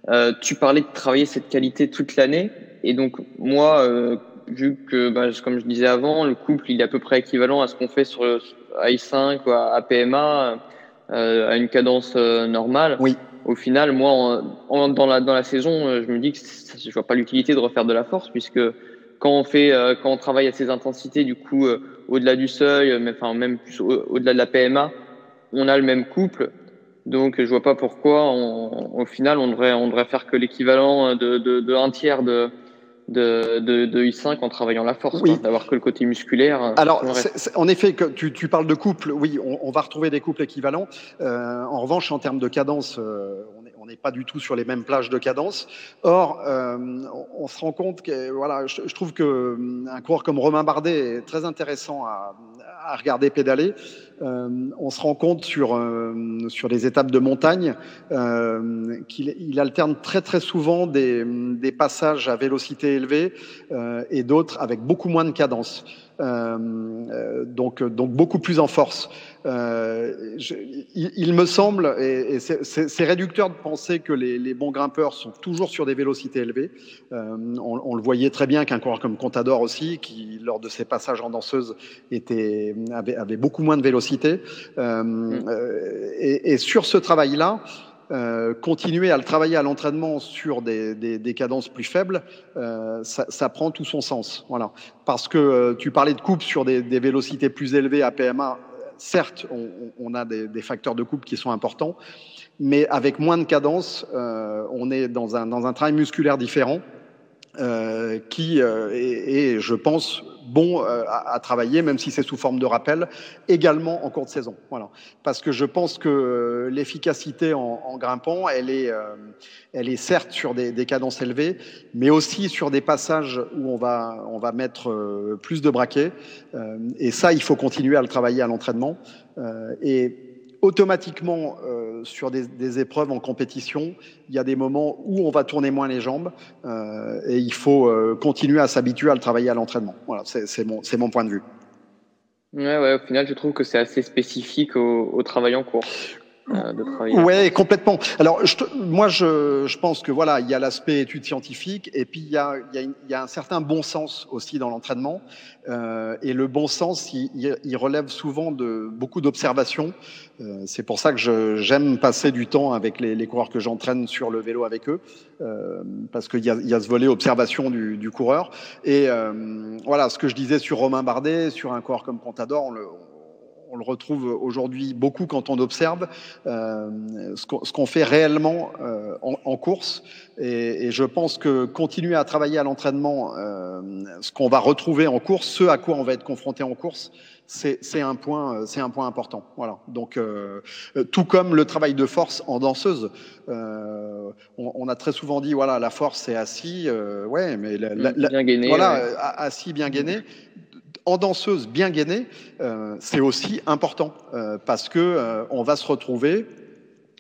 euh, tu parlais de travailler cette qualité toute l'année et donc moi, euh, vu que bah, comme je disais avant, le couple il est à peu près équivalent à ce qu'on fait sur i5 ou à, PMA euh, à une cadence normale. Oui. Au final, moi, en, en, dans la dans la saison, je me dis que je vois pas l'utilité de refaire de la force puisque quand on fait quand on travaille à ces intensités, du coup, au-delà du seuil, mais enfin même plus au-delà de la PMA on a le même couple. Donc, je vois pas pourquoi, on, au final, on devrait, on devrait faire que l'équivalent de, de, de, un tiers de, de, de, de I5 en travaillant la force, oui. d'avoir que le côté musculaire. Alors, en effet, que tu, tu, parles de couple, oui, on, on, va retrouver des couples équivalents. Euh, en revanche, en termes de cadence, euh, on n'est pas du tout sur les mêmes plages de cadence. Or, euh, on se rend compte que, voilà, je, je trouve que un coureur comme Romain Bardet est très intéressant à, à regarder pédaler euh, on se rend compte sur, euh, sur les étapes de montagne euh, qu'il il alterne très très souvent des, passages à vélocité élevée et d'autres avec beaucoup moins de cadence. Donc, donc beaucoup plus en force. Il, me semble, et, c'est réducteur de penser que les, bons grimpeurs sont toujours sur des vélocités élevées. On, on, le voyait très bien qu'un coureur comme Contador aussi, qui lors de ses passages en danseuse était, avait, avait beaucoup moins de vélocité. Euh, mm. et, sur ce travail-là, euh, continuer à le travailler à l'entraînement sur des, cadences plus faibles, euh, ça, prend tout son sens. Voilà. Parce que euh, tu parlais de coupe sur des, des, vélocités plus élevées à PMA. Certes, on, a des, facteurs de coupe qui sont importants, mais avec moins de cadence, euh, on est dans un, travail musculaire différent. Euh, qui euh, est, est, je pense, bon euh, à, à, travailler, même si c'est sous forme de rappel, également en cours de saison. Voilà. Parce que je pense que l'efficacité en, en, grimpant, elle est, euh, elle est certes sur des, des, cadences élevées, mais aussi sur des passages où on va, on va mettre euh, plus de braquets. et ça, il faut continuer à le travailler à l'entraînement. et automatiquement euh, sur des, des, épreuves en compétition, il y a des moments où on va tourner moins les jambes euh, et il faut euh, continuer à s'habituer à le travailler à l'entraînement. Voilà, c'est mon, mon point de vue. Ouais, ouais, au final, je trouve que c'est assez spécifique au, au travail en cours. Euh, de travailler. Ouais, complètement. Alors, je, moi, je, je, pense que voilà, il y a l'aspect étude scientifique et puis il y a, il y a, une, il y a un certain bon sens aussi dans l'entraînement. Euh, et le bon sens, il, il relève souvent de beaucoup d'observations. Euh, c'est pour ça que j'aime passer du temps avec les, les coureurs que j'entraîne sur le vélo avec eux, euh, parce qu'il y a, il y a ce volet observation du, du coureur. Et euh, voilà, ce que je disais sur Romain Bardet, sur un coureur comme Contador, on le, on le retrouve aujourd'hui beaucoup quand on observe euh, ce qu'on qu fait réellement euh, en, en, course. Et, et, je pense que continuer à travailler à l'entraînement, euh, ce qu'on va retrouver en course, ce à quoi on va être confronté en course, c'est un point, c'est un point important. Voilà. Donc, euh, tout comme le travail de force en danseuse, euh, on, on, a très souvent dit voilà, la force c'est assis, euh, ouais, mais la, la, bien gainé, voilà, ouais. assis bien gainé en danseuse bien gainée, euh, c'est aussi important euh, parce que euh, on va se retrouver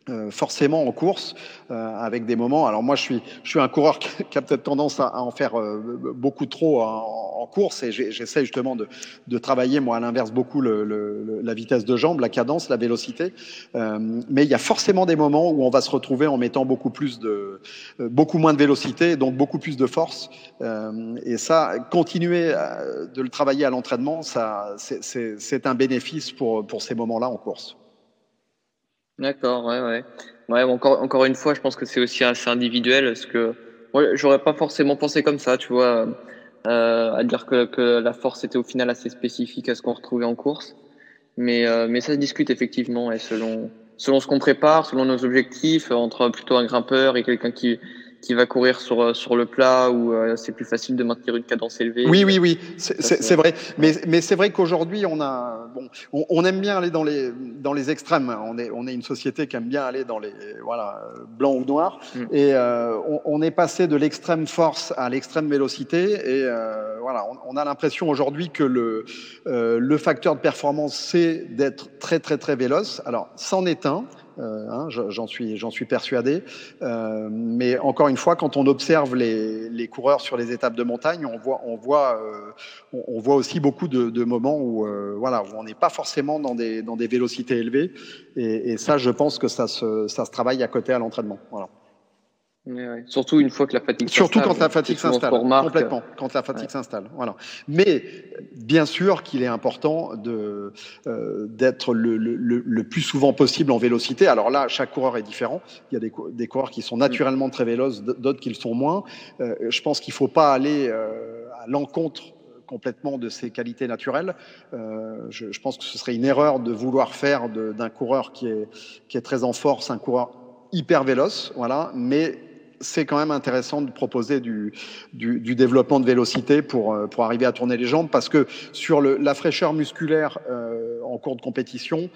euh, forcément en course euh, avec des moments. Alors moi, je suis, je suis un coureur qui, a peut-être tendance à, à, en faire euh, beaucoup trop en, en course et j'essaie justement de, de, travailler moi à l'inverse beaucoup le, le, la vitesse de jambe, la cadence, la vélocité. mais il y a forcément des moments où on va se retrouver en mettant beaucoup plus de, beaucoup moins de vélocité, donc beaucoup plus de force. et ça, continuer de le travailler à l'entraînement, ça, c'est un bénéfice pour pour ces moments-là en course. D'accord, ouais, ouais. Ouais, encore, encore une fois, je pense que c'est aussi assez individuel, parce que moi, j'aurais pas forcément pensé comme ça, tu vois, euh, à dire que, que la force était au final assez spécifique à ce qu'on retrouvait en course. Mais, euh, mais ça se discute effectivement, et selon, selon ce qu'on prépare, selon nos objectifs, entre plutôt un grimpeur et quelqu'un qui, qui va courir sur, euh, sur le plat où euh, c'est plus facile de maintenir une cadence élevée. Oui, oui, oui, c'est vrai. Mais, mais c'est vrai qu'aujourd'hui, on a, bon, on, on, aime bien aller dans les, dans les extrêmes. On est, on est une société qui aime bien aller dans les, voilà, blanc ou noir. Mm. Et euh, on, on, est passé de l'extrême force à l'extrême vélocité. Et euh, voilà, on, on a l'impression aujourd'hui que le, euh, le facteur de performance, c'est d'être très, très, très véloce. Alors, c'en est un. Euh, hein, j'en suis, suis persuadé. Euh, mais encore une fois, quand on observe les, les, coureurs sur les étapes de montagne, on voit, on voit, euh, on, on, voit aussi beaucoup de, de moments où, voilà, où on n'est pas forcément dans des, dans des vélocités élevées. Et, et, ça, je pense que ça se, ça se travaille à côté à l'entraînement. Voilà. Ouais, surtout une fois que la fatigue Surtout quand la fatigue s'installe. Complètement. Quand la fatigue ouais. s'installe. Voilà. Mais bien sûr qu'il est important de euh, d'être le, le, le, plus souvent possible en vélocité. Alors là, chaque coureur est différent. Il y a des, des coureurs qui sont naturellement très véloces, d'autres qui le sont moins. Euh, je pense qu'il faut pas aller euh, à l'encontre complètement de ses qualités naturelles. Euh, je, je, pense que ce serait une erreur de vouloir faire d'un coureur qui est, qui est très en force un coureur hyper véloce, voilà, mais c'est quand même intéressant de proposer du, du, du, développement de vélocité pour, euh, pour arriver à tourner les jambes parce que sur le, la fraîcheur musculaire euh, en cours de compétition,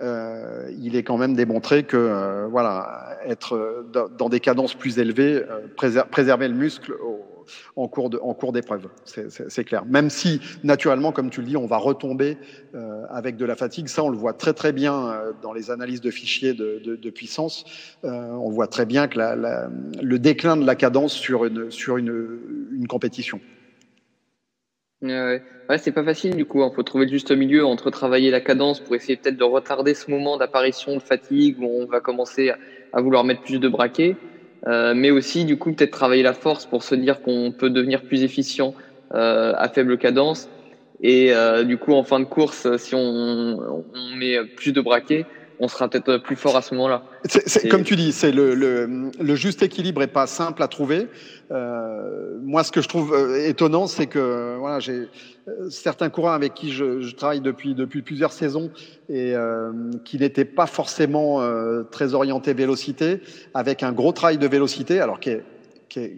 euh, il est quand même démontré que euh, voilà, être dans des cadences plus élevées, préser, préserver le muscle au, en cours cours d'épreuve. C'est clair. Même si, naturellement, comme tu le dis, on va retomber euh, avec de la fatigue. Ça, on le voit très très bien euh, dans les analyses de fichiers de, puissance. Euh, on voit très bien que le déclin de la cadence sur une, sur une, compétition. Ouais, ouais c'est pas facile du coup. Il faut trouver le juste milieu entre travailler la cadence pour essayer peut-être de retarder ce moment d'apparition de fatigue où on va commencer à, à vouloir mettre plus de braquets euh, mais aussi du coup peut-être travailler la force pour se dire qu'on peut devenir plus efficient euh, à faible cadence. Et euh, du coup en fin de course si on, on met plus de braquets on sera peut-être plus fort à ce moment-là. Comme tu dis, c'est le, le, le, juste équilibre est pas simple à trouver. Euh, moi, ce que je trouve euh, étonnant, c'est que voilà, j'ai euh, certains coureurs avec qui je, je, travaille depuis depuis plusieurs saisons et euh, qui n'étaient pas forcément euh, très orientés vélocité, avec un gros travail de vélocité, alors qui est, qui est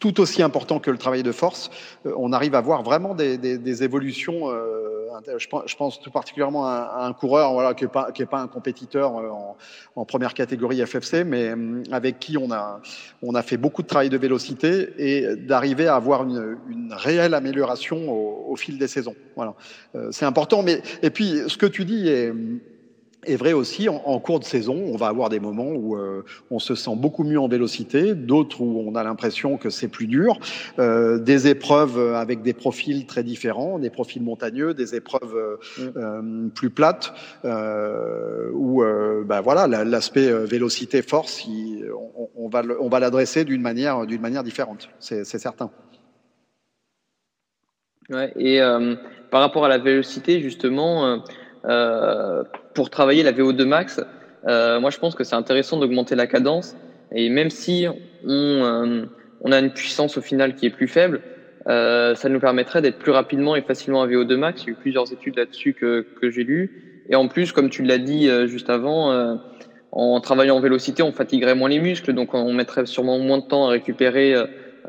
tout aussi important que le travail de force, euh, on arrive à voir vraiment des, des, des évolutions. Euh, je, pense tout particulièrement à, un coureur voilà, qui n'est pas, pas un compétiteur euh, en, en, première catégorie FFC, mais avec qui on a, on a fait beaucoup de travail de vélocité et d'arriver à avoir une, une réelle amélioration au, au, fil des saisons. Voilà. C'est important. Mais, et puis, ce que tu dis est est vrai aussi en, en, cours de saison. On va avoir des moments où euh, on se sent beaucoup mieux en vélocité, d'autres où on a l'impression que c'est plus dur, euh, des épreuves avec des profils très différents, des profils montagneux, des épreuves euh, mmh. plus plates, euh, où bah voilà l'aspect vélocité force, on, on, va on va l'adresser d'une manière d'une manière différente, c'est certain. Ouais, et par rapport à la vélocité justement euh, pour travailler la VO2 max, euh, moi je pense que c'est intéressant d'augmenter la cadence. Et même si on, euh, on, a une puissance au final qui est plus faible, ça nous permettrait d'être plus rapidement et facilement à VO2 max. Il y a eu plusieurs études là-dessus que, que j'ai lues. Et en plus, comme tu l'as dit juste avant, en travaillant en vélocité, on fatiguerait moins les muscles, donc on mettrait sûrement moins de temps à récupérer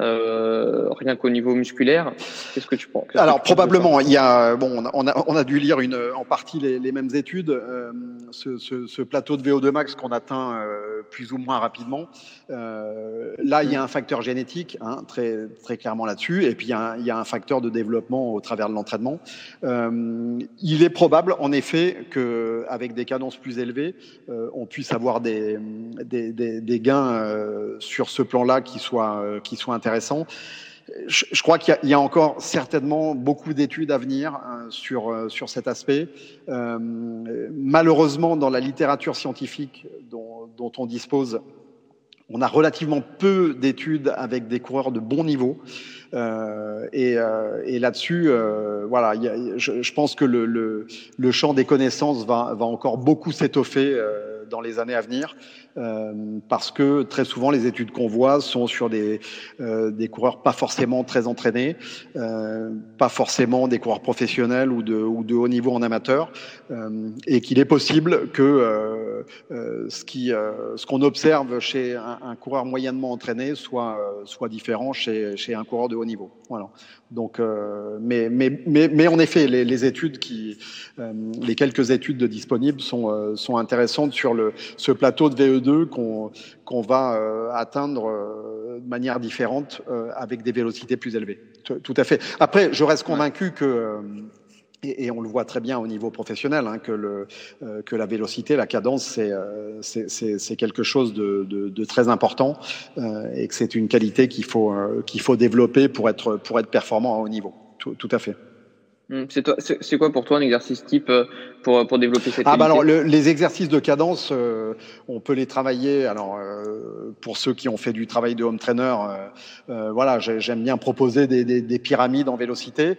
euh, rien qu'au niveau musculaire. Qu'est-ce que tu penses? Alors probablement, il y a bon, on a, on a dû lire une, en partie les, les mêmes études. Euh, ce, ce, ce, plateau de VO2 max qu'on atteint euh, plus ou moins rapidement. Là, il y a un facteur génétique, hein, très très clairement là-dessus, et puis il y, a un, il y, a un, facteur de développement au travers de l'entraînement. Il est probable, en effet, que avec des cadences plus élevées, on puisse avoir des des, des, des gains sur ce plan-là qui soient qui soient Je, crois qu'il y, a encore certainement beaucoup d'études à venir euh, sur, euh, sur cet aspect. Euh, malheureusement, dans la littérature scientifique dont, on dispose, on a relativement peu d'études avec des coureurs de bon niveau. Euh, et, là-dessus, voilà, je, pense que le, le, le, champ des connaissances va, va encore beaucoup s'étoffer dans les années à venir. Euh, parce que très souvent les études qu'on voit sont sur des, euh, des coureurs pas forcément très entraînés, euh, pas forcément des coureurs professionnels ou de, ou de haut niveau en amateur, et qu'il est possible que ce qui ce qu'on observe chez un, un, coureur moyennement entraîné soit soit différent chez, chez un coureur de haut niveau. Voilà. Donc, mais, mais, mais, mais en effet, les, les études qui, les quelques études disponibles sont, sont intéressantes sur le, ce plateau de VE2 qu'on qu va euh, atteindre euh, de manière différente euh, avec des vélocités plus élevées. Tout à fait. Après, je reste convaincu que et, on le voit très bien au niveau professionnel, hein, que, la vélocité, la cadence, c'est quelque chose de, très important et que c'est une qualité qu'il faut, développer pour être, performant à haut niveau. Tout à fait. Hum, c'est quoi pour toi un exercice type euh, pour, pour développer cette ah bah alors le, les exercices de cadence, euh, on peut les travailler. Alors euh, pour ceux qui ont fait du travail de home trainer, euh, euh voilà, j'aime bien proposer des, des, des, pyramides en vélocité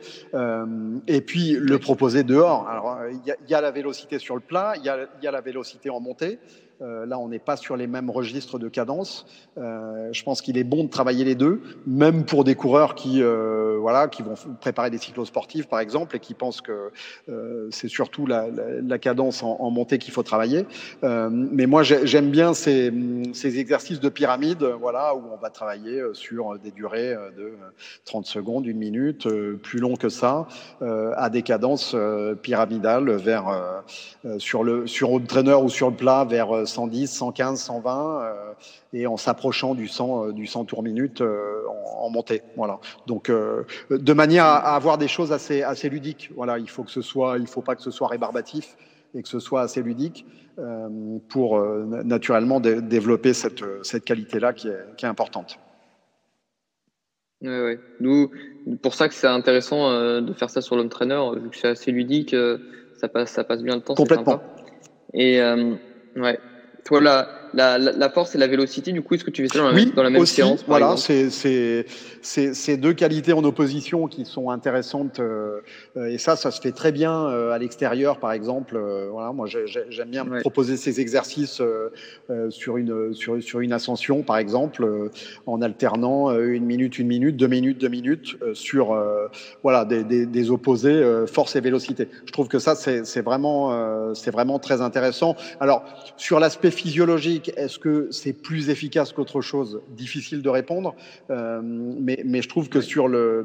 et puis le proposer dehors. Alors il y a, y a, la vélocité sur le plat, il y a, y a la vélocité en montée. Euh, là, on n'est pas sur les mêmes registres de cadence. Euh, je pense qu'il est bon de travailler les deux, même pour des coureurs qui, euh, voilà, qui vont préparer des cyclosportifs, par exemple, et qui pensent que c'est surtout la, cadence en, montée qu'il faut travailler. Mais moi, j'aime bien ces, ces, exercices de pyramide, voilà, où on va travailler sur des durées de 30 secondes, une minute, plus long que ça, à des cadences pyramidales vers sur le sur trainer ou sur le plat vers 110, 115, 120, euh, et en s'approchant du 100, euh, du 100 tours minute euh, en, en, montée. Voilà. Donc, euh, de manière à, à, avoir des choses assez, assez ludiques. Voilà, il faut que ce soit, il faut pas que ce soit rébarbatif et que ce soit assez ludique euh, pour naturellement développer cette, cette qualité-là qui est, qui est importante. Oui, oui. Nous, pour ça que c'est intéressant de faire ça sur l'homme trainer, vu que c'est assez ludique, ça passe, ça passe bien le temps. Complètement. Et ouais, toi, la, la, la, force et la vélocité, du coup, est-ce que tu fais ça dans la, oui, dans la même aussi, séance Voilà, c'est deux qualités en opposition qui sont intéressantes. Euh, et ça, ça se fait très bien euh, à l'extérieur, par exemple. Euh, voilà, moi, j'aime bien ouais. proposer ces exercices sur, une, sur, sur une ascension, par exemple, en alternant une minute, une minute, deux minutes, deux minutes sur voilà, des, des, des opposés, force et vélocité. Je trouve que ça, c'est vraiment, c'est vraiment très intéressant. Alors, sur l'aspect physiologique, est-ce que c'est plus efficace qu'autre chose? Difficile de répondre, euh, mais, mais, je trouve que sur, le,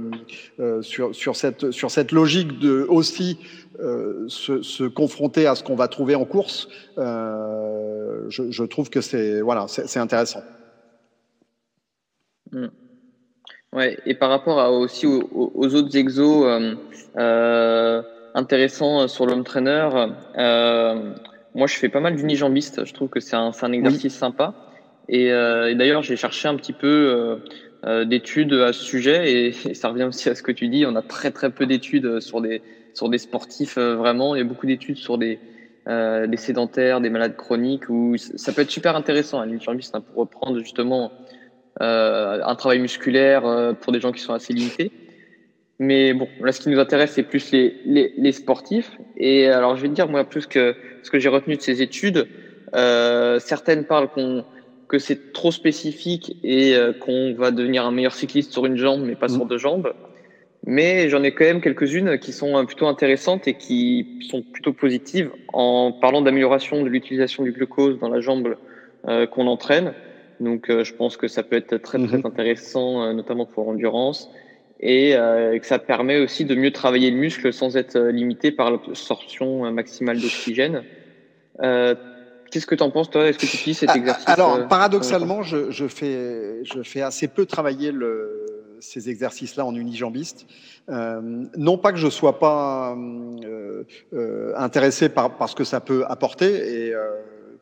euh, sur, sur, cette, sur cette logique de aussi euh, se, se, confronter à ce qu'on va trouver en course, je, je, trouve que c'est voilà, c'est intéressant. Mmh. Ouais, et par rapport à, aussi aux, aux autres exos intéressants sur l'homme trainer, moi, je fais pas mal d'unijambiste. Je trouve que c'est un, un, exercice oui. sympa. Et, euh, et d'ailleurs, j'ai cherché un petit peu euh, euh, d'études à ce sujet, et, et, ça revient aussi à ce que tu dis. On a très très peu d'études sur des sur des sportifs vraiment. Il y a beaucoup d'études sur des des sédentaires, des malades chroniques, où ça peut être super intéressant. Un unijambiste hein, pour reprendre justement un travail musculaire pour des gens qui sont assez limités. Mais bon, là, ce qui nous intéresse, c'est plus les, les, les, sportifs. Et alors, je vais te dire, moi, plus que ce que j'ai retenu de ces études, euh, certaines parlent qu'on que c'est trop spécifique et euh, qu'on va devenir un meilleur cycliste sur une jambe, mais pas mmh. sur deux jambes. Mais j'en ai quand même quelques-unes qui sont plutôt intéressantes et qui sont plutôt positives en parlant d'amélioration de l'utilisation du glucose dans la jambe euh, qu'on entraîne. Donc, euh, je pense que ça peut être très, très mmh. intéressant, notamment pour l'endurance et euh, que ça permet aussi de mieux travailler le muscle sans être limité par l'absorption maximale d'oxygène. Euh, Qu'est-ce que tu en penses, toi? Est-ce que tu utilises cet exercice Alors, euh, paradoxalement, je, je, fais, je fais assez peu travailler le, ces exercices-là en unijambiste. Euh, non pas que je sois pas euh, euh, intéressé par, par ce que ça peut apporter, et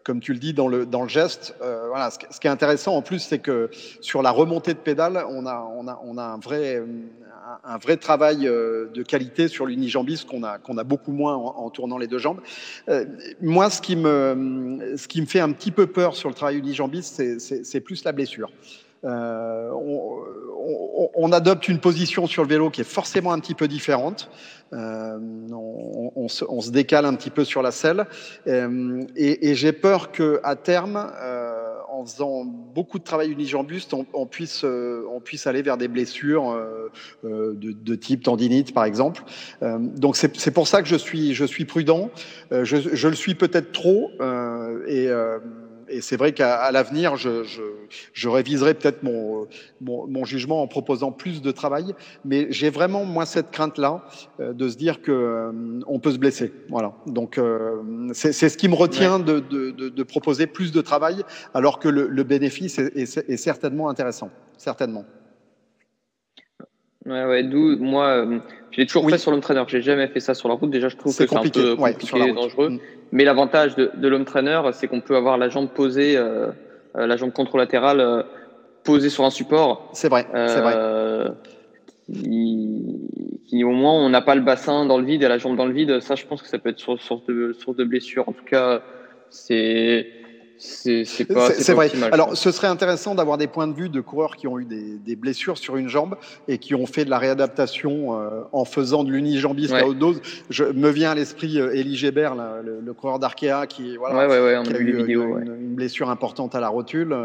comme tu le dis dans le, dans le geste, euh, voilà, ce, ce, qui est intéressant en plus, c'est que sur la remontée de pédale, on a, on a, on a un, vrai, un, vrai travail euh, de qualité sur l'unijambiste qu'on a, qu'on a beaucoup moins en, en, tournant les deux jambes. Euh, moi, ce qui, me, ce qui me fait un petit peu peur sur le travail unijambiste, c'est plus la blessure. Euh, on, on, on, adopte une position sur le vélo qui est forcément un petit peu différente. Euh, on, on, se, on, se, décale un petit peu sur la selle. Euh, et, et j'ai peur que à terme, euh, en faisant beaucoup de travail unijambuste, on, on, puisse, on puisse aller vers des blessures de, de, type tendinite, par exemple. donc c'est pour ça que je suis, je suis prudent. Je, je le suis peut-être trop. et et c'est vrai qu'à l'avenir, je, je, je, réviserai peut-être mon, mon, mon, jugement en proposant plus de travail. Mais j'ai vraiment, moi, cette crainte-là euh, de se dire que euh, on peut se blesser. Voilà. Donc, euh, c'est ce qui me retient de, de, de, de, proposer plus de travail, alors que le, le bénéfice est, est, est, certainement intéressant. Certainement. Ouais, ouais, d'où moi, euh, je l'ai toujours oui. fait sur l'homme trainer. J'ai jamais fait ça sur la route. Déjà, je trouve que c'est un peu compliqué ouais, dangereux. Mmh. Mais l'avantage de, de l'homme trainer, c'est qu'on peut avoir la jambe posée, euh, euh la jambe contralatérale euh, posée sur un support. C'est vrai, c'est vrai. Euh, qui, qui, au moins on n'a pas le bassin dans le vide et la jambe dans le vide. Ça, je pense que ça peut être source de source de blessure. En tout cas, c'est c'est pas. C'est vrai. Optimal, Alors, ce serait intéressant d'avoir des points de vue de coureurs qui ont eu des, des, blessures sur une jambe et qui ont fait de la réadaptation euh, en faisant de l'unijambiste ouais. à haute dose. Je me viens à l'esprit euh, Elie Gébert, là, le, le, coureur d'Arkea, qui, voilà, ouais, ouais, qui a, eu vidéos, une, une, blessure importante à la rotule.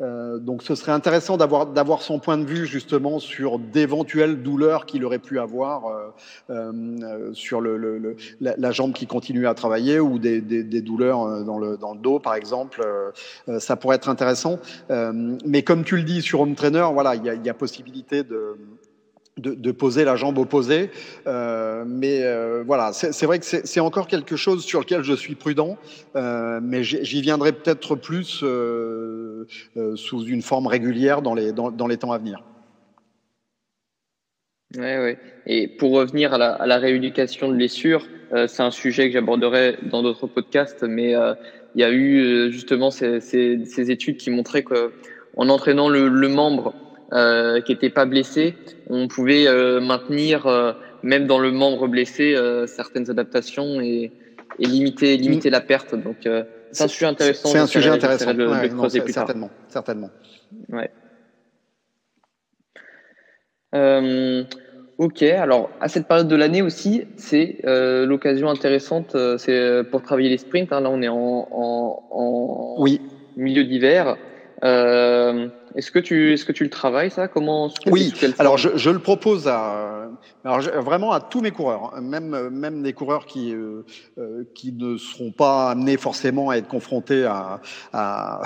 Euh, donc, ce serait intéressant d'avoir d'avoir son point de vue justement sur d'éventuelles douleurs qu'il aurait pu avoir euh, euh, sur le, le, la, la, jambe qui continue à travailler ou des, des, des douleurs dans le, dans le dos, par exemple exemple, euh, ça pourrait être intéressant. Euh, mais comme tu le dis sur Home Trainer, voilà, il y a, possibilité de, poser la jambe opposée. Euh, mais euh, voilà, c'est vrai que c'est encore quelque chose sur lequel je suis prudent, euh, mais j'y viendrai peut-être plus euh, sous une forme régulière dans les, temps à venir. Ouais, ouais. Et pour revenir à la, à la rééducation de blessures, c'est un sujet que j'aborderai dans d'autres podcasts, mais il y a eu euh, justement ces, ces, ces études qui montraient qu'en entraînant le, le membre euh, qui n'était pas blessé, on pouvait euh, maintenir, euh, même dans le membre blessé, euh, certaines adaptations et, et limiter, limiter la perte. Donc, c'est un sujet intéressant. C'est un sujet intéressant. De, ouais, de non, creuser plus tard. certainement, certainement. Ouais. Ok, alors à cette période de l'année aussi, c'est euh, l'occasion intéressante, euh, c'est euh, pour travailler les sprints. Hein, là, on est en, en, en Oui, milieu d'hiver. Euh, est-ce que tu est-ce que tu le travailles ça? Comment Oui, alors je, je le propose à, alors je- vraiment à tous mes coureurs, hein, même même des coureurs qui euh, euh, qui ne seront pas amenés forcément à être confrontés à à,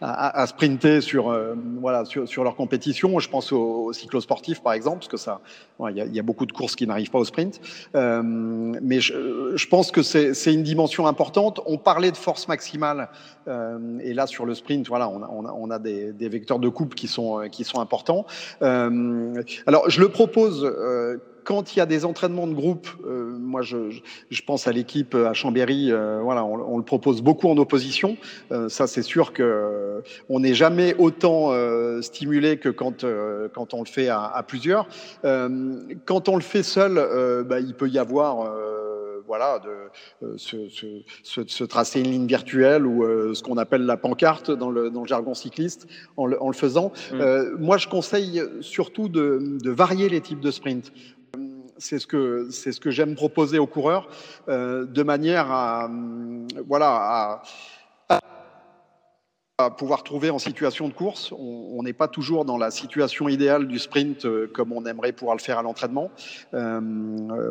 à, à sprinter sur euh, voilà sur, sur leur compétition. Je pense aux, aux cyclosportifs par exemple, parce que ça, ouais, il y, a, il y a beaucoup de courses qui n'arrivent pas au sprint. Euh, mais je, je pense que c'est une dimension importante. On parlait de force maximale et là sur le sprint, voilà, on a, on a, on a des, des vecteurs de coupe qui sont euh, qui sont importants. Euh, alors je le propose. Euh, quand il y a des entraînements de groupe, moi je, je, pense à l'équipe à Chambéry, voilà, on, le propose beaucoup en opposition. Ça c'est sûr que on n'est jamais autant stimulé que quand quand on le fait à, plusieurs. Quand on le fait seul, bah, il peut y avoir voilà, de euh, se, se, se, se, tracer une ligne virtuelle ou euh, ce qu'on appelle la pancarte dans le, dans le jargon cycliste en le, en le faisant. Mmh. moi, je conseille surtout de, de varier les types de sprint c'est ce que c'est ce que j'aime proposer aux coureurs euh, de manière à voilà à, pouvoir trouver en situation de course. On n'est pas toujours dans la situation idéale du sprint euh, comme on aimerait pouvoir le faire à l'entraînement. Euh,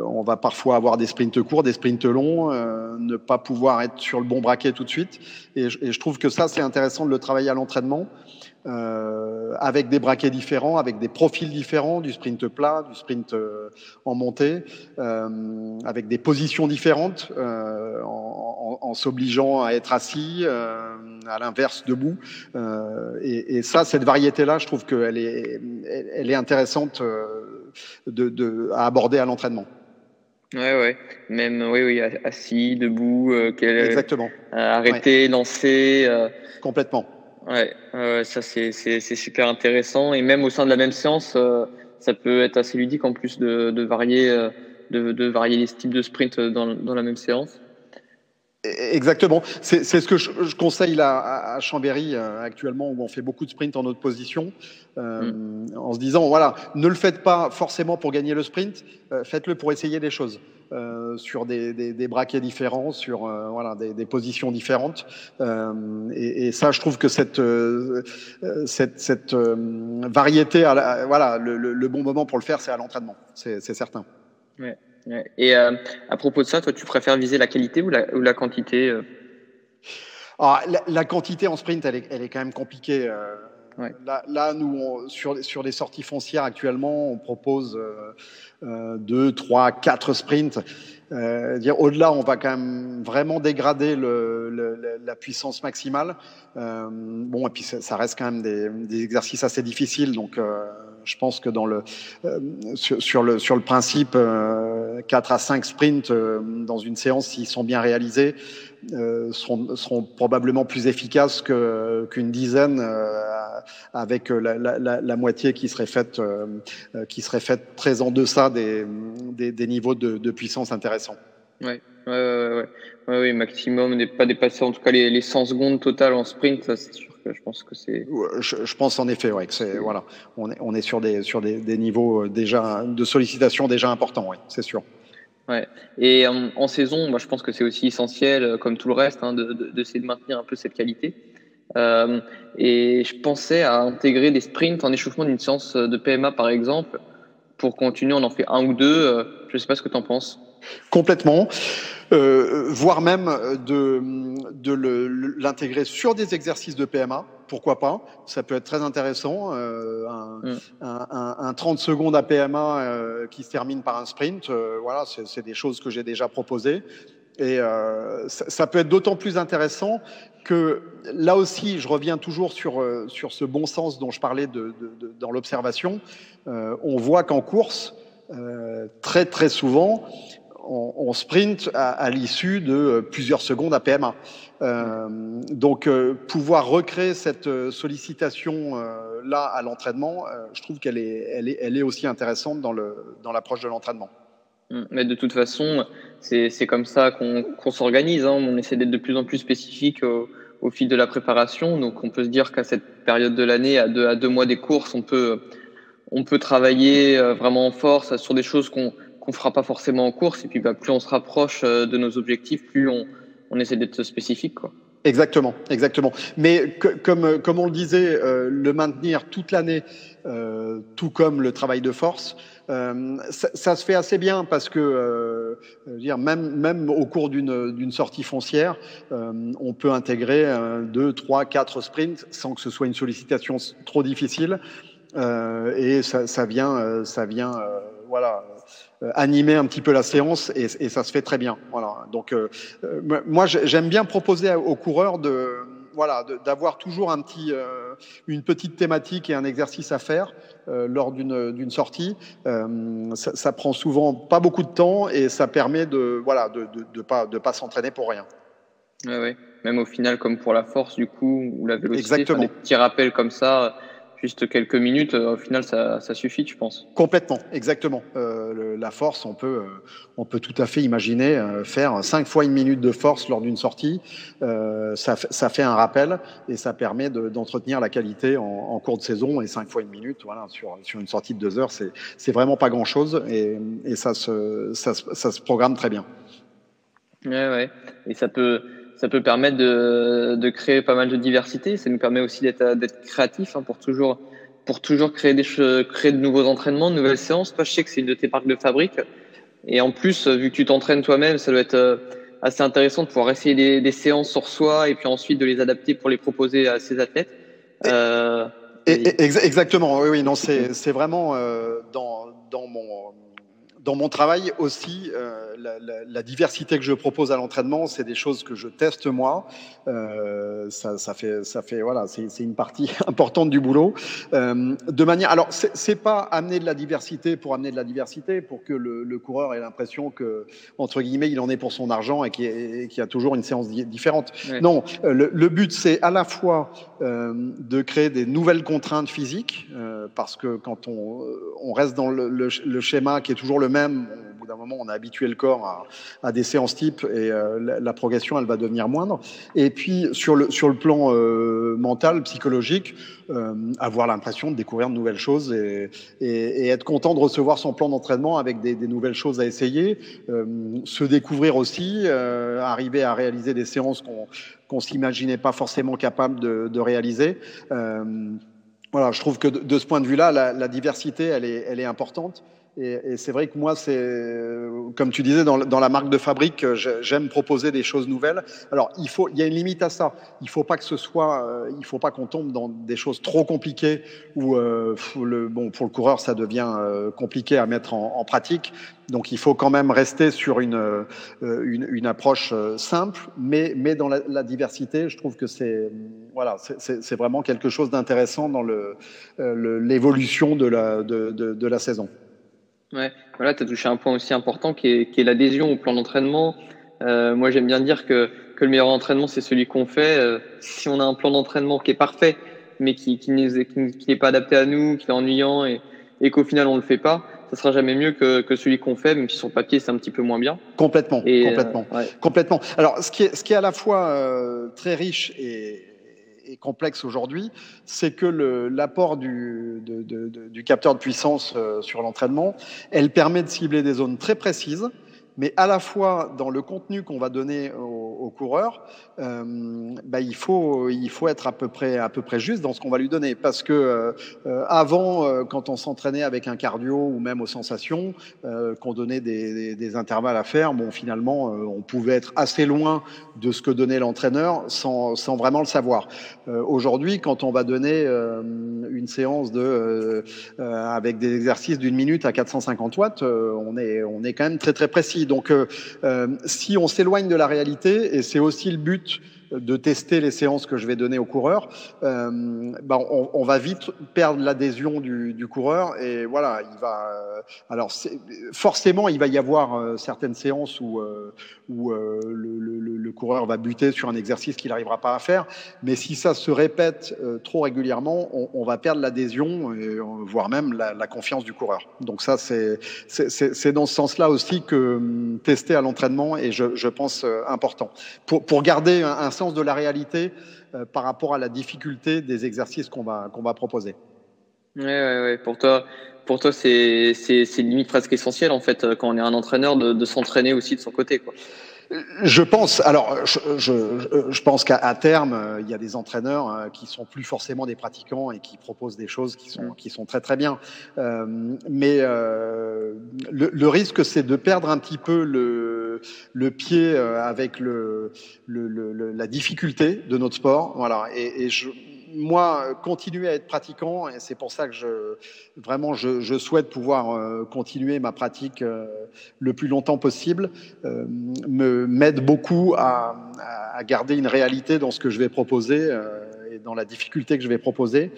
on va parfois avoir des sprints courts, des sprints longs, euh, ne pas pouvoir être sur le bon braquet tout de suite. Et et je trouve que ça c'est intéressant de le travailler à l'entraînement. Euh, avec des braquets différents, avec des profils différents, du sprint plat, du sprint euh, en montée, euh, avec des positions différentes, euh, en, en, en s'obligeant à être assis, euh, à l'inverse debout. Et, et, ça, cette variété-là, je trouve qu'elle est, elle est intéressante de, de, à aborder à l'entraînement. Ouais, ouais. Même, oui, oui, assis, debout, euh, Exactement. arrêté, ouais. lancé. Complètement. Ouais, euh, ça c'est super intéressant et même au sein de la même séance, euh, ça peut être assez ludique en plus de, de varier euh, de, de, varier les styles de sprint dans, dans la même séance. Exactement. C'est ce que je, je conseille là à Chambéry euh, actuellement où on fait beaucoup de sprints en haute position, euh, mm. en se disant voilà, ne le faites pas forcément pour gagner le sprint, euh, faites-le pour essayer des choses. Euh, sur des, des, des, braquets différents, sur euh, voilà, des, des, positions différentes. Euh, et, et, ça, je trouve que cette, cette, cette variété, à la, voilà, le, le, le, bon moment pour le faire, c'est à l'entraînement, c'est certain. Ouais. Ouais. Et à propos de ça, toi, tu préfères viser la qualité ou la, ou la quantité ah, la, la, quantité en sprint, elle est, elle est quand même compliquée. Ouais. Là, là, nous, on, sur, sur les sorties foncières actuellement, on propose euh, euh, deux, trois, quatre sprints. Euh, dire au-delà, on va quand même vraiment dégrader le, le, la puissance maximale. Euh, bon, et puis ça, ça, reste quand même des, des exercices assez difficiles, donc euh, je pense que dans le sur, sur, le sur le principe, euh, 4 à 5 sprints dans une séance, s'ils sont bien réalisés, euh, seront, seront, probablement plus efficaces qu'une qu dizaine euh, avec la, la, la, moitié qui serait faite euh, qui serait faite très en deçà des, des, des niveaux de, de, puissance intéressants. Ouais. Ouais, ouais, ouais. ouais, ouais maximum, pas dépasser en tout cas les, les 100 secondes totales en sprint, ça c'est sûr que je pense que c'est. Je, je, pense en effet, ouais, que c'est voilà, on est, on est sur des sur des, des niveaux déjà de sollicitation déjà importants, ouais, c'est sûr. Ouais. Et en, en, saison, moi, je pense que c'est aussi essentiel, comme tout le reste, hein, de, de, de, de maintenir un peu cette qualité. Euh, et je pensais à intégrer des sprints en échauffement d'une séance de PMA, par exemple, pour continuer, on en fait un ou deux. Je ne sais pas ce que tu en penses. Complètement. Euh, voire même de, de l'intégrer sur des exercices de PMA. Pourquoi pas? Ça peut être très intéressant. Euh, un, mm. un, un, un, 30 secondes à PMA euh, qui se termine par un sprint, euh, voilà, c'est des choses que j'ai déjà proposées. Et euh, ça, ça, peut être d'autant plus intéressant que là aussi, je reviens toujours sur, sur ce bon sens dont je parlais de, de, de dans l'observation. on voit qu'en course, très très souvent, on, on sprint à, à l'issue de plusieurs secondes à PMA. Euh, donc, euh, pouvoir recréer cette sollicitation euh, là à l'entraînement, je trouve qu'elle est, elle est, elle est aussi intéressante dans le dans l'approche de l'entraînement. Mmh. Mais de toute façon, c'est comme ça qu'on s'organise. Hein. On essaie d'être de plus en plus spécifique au, au, fil de la préparation. Donc, on peut se dire qu'à cette période de l'année, à deux, à deux mois des courses, on peut, on peut travailler euh, vraiment en force sur des choses qu'on qu'on fera pas forcément en course. Et puis, bah, plus on se rapproche euh, de nos objectifs, plus on, on essaie d'être spécifique. Quoi. Exactement, exactement. Mais comme, comme on le disait, euh, le maintenir toute l'année, euh, tout comme le travail de force, euh, ça, ça, se fait assez bien parce que, euh, dire, même, même au cours d'une sortie foncière, euh, on peut intégrer deux, trois, quatre sprints sans que ce soit une sollicitation trop difficile. et ça, ça vient, ça vient, voilà animer un petit peu la séance et, et, ça se fait très bien. Voilà. Donc euh, euh moi j'aime bien proposer aux coureurs de voilà d'avoir toujours un petit euh, une petite thématique et un exercice à faire euh, lors d'une d'une sortie. Ça, ça, prend souvent pas beaucoup de temps et ça permet de voilà de de, de pas de pas s'entraîner pour rien. Ouais, ouais. Même au final, comme pour la force, du coup, ou la vélocité, Exactement. des petits rappels comme ça, juste quelques minutes, euh, au final, ça, ça suffit, tu penses? Complètement, exactement. Euh, le, la force, on peut, euh, on peut tout à fait imaginer euh, faire cinq fois une minute de force lors d'une sortie. Euh, ça, ça, fait un rappel et ça permet d'entretenir la qualité en, en, cours de saison. Et cinq fois une minute, voilà, sur, sur une sortie de deux heures, c'est vraiment pas grand-chose et, et ça, se, ça, ça se programme très bien. Ouais, ouais. Et ça peut ça peut permettre de, de, créer pas mal de diversité. Ça nous permet aussi d'être créatif hein, pour toujours pour toujours créer des créer de nouveaux entraînements, de nouvelles séances. Toi, je sais que c'est une de tes marques de fabrique. Et en plus, vu que tu t'entraînes toi-même, ça doit être euh, assez intéressant de pouvoir essayer des, des, séances sur soi et puis ensuite de les adapter pour les proposer à ses athlètes. Euh, et, exactement. Oui, oui. Non, c'est vraiment euh, dans dans mon dans mon travail aussi, euh, la, la, la, diversité que je propose à l'entraînement, c'est des choses que je teste moi. Euh, ça, ça, fait, ça fait, voilà, c'est une partie importante du boulot. Euh, de manière, alors c'est pas amener de la diversité pour amener de la diversité, pour que le, le coureur ait l'impression que entre guillemets il en est pour son argent et qu'il qu y a toujours une séance différente. Non, euh, le, le but c'est à la fois de créer des nouvelles contraintes physiques, parce que quand on, on reste dans le, le, le schéma qui est toujours le même même, au bout d'un moment, on a habitué le corps à, des séances types et euh, la, progression, elle va devenir moindre. Et puis, sur le, plan euh, mental, psychologique, euh, avoir l'impression de découvrir de nouvelles choses et, être content de recevoir son plan d'entraînement avec des, nouvelles choses à essayer, se découvrir aussi, arriver à réaliser des séances qu'on qu'on s'imaginait pas forcément capable de, réaliser. voilà, je trouve que de, ce point de vue-là, la, diversité, elle est importante. Et, et c'est vrai que moi, c'est comme tu disais dans, dans, la marque de fabrique, j'aime proposer des choses nouvelles. Alors, il faut, il y a une limite à ça. Il faut pas que ce soit, euh, il faut pas qu'on tombe dans des choses trop compliquées où euh, le, bon pour le coureur ça devient euh, compliqué à mettre en, en, pratique. Donc, il faut quand même rester sur une euh, une, une, approche euh, simple, mais mais dans la, la diversité, je trouve que c'est voilà, c'est vraiment quelque chose d'intéressant dans le l'évolution de la de, de la saison. Ouais, voilà, tu as touché un point aussi important qui est, qui est l'adhésion au plan d'entraînement. Euh, moi, j'aime bien dire que, que le meilleur entraînement, c'est celui qu'on fait. Euh, si on a un plan d'entraînement qui est parfait, mais qui, qui n'est qui, pas adapté à nous, qui est ennuyant et, et qu'au final, on le fait pas, ça sera jamais mieux que, que celui qu'on fait, même si sur le papier, c'est un petit peu moins bien. Complètement, et, complètement, euh, ouais. complètement. Alors, ce qui est, ce qui est à la fois euh, très riche et est complexe aujourd'hui, c'est que l'apport du, du capteur de puissance euh, sur l'entraînement, elle permet de cibler des zones très précises mais à la fois dans le contenu qu'on va donner aux, aux coureurs, euh, bah, il faut il faut être à peu près à peu près juste dans ce qu'on va lui donner parce que euh, avant euh, quand on s'entraînait avec un cardio ou même aux sensations euh, qu'on donnait des, des, des, intervalles à faire, bon finalement euh, on pouvait être assez loin de ce que donnait l'entraîneur sans sans vraiment le savoir. Euh, aujourd'hui, quand on va donner une séance de avec des exercices d'une minute à 450 watts, on est on est quand même très très précis. Donc, euh, euh, si on s'éloigne de la réalité, et c'est aussi le but de tester les séances que je vais donner au coureur, euh, ben on, va vite perdre l'adhésion du, du, coureur et voilà, il va. Euh, alors forcément, il va y avoir euh, certaines séances où, où le, le, le, coureur va buter sur un exercice qu'il n'arrivera pas à faire, mais si ça se répète trop régulièrement, on, on va perdre l'adhésion, voire même la, la, confiance du coureur. Donc ça, c'est c'est dans ce sens-là aussi que hum, tester à l'entraînement est, je, je pense, important pour, pour garder un, un sens de la réalité euh, par rapport à la difficulté des exercices qu'on va, va proposer. Oui, ouais, ouais. Pour toi, pour toi c'est, limite presque essentiel, en fait, quand on est un entraîneur, de, de s'entraîner aussi de son côté. Quoi. Je pense, alors, je, je, je pense qu'à terme, euh, il y a des entraîneurs euh, qui sont plus forcément des pratiquants et qui proposent des choses qui sont, qui sont très très bien. Euh, mais euh, le, le, risque, c'est de perdre un petit peu le, le pied avec le, le, la difficulté de notre sport. Voilà. Et, et je, moi, continuer à être pratiquant, et c'est pour ça que je, vraiment, je, je souhaite pouvoir euh, continuer ma pratique euh, le plus longtemps possible, euh, me m'aide beaucoup à, à, garder une réalité dans ce que je vais proposer dans la difficulté que je vais proposer,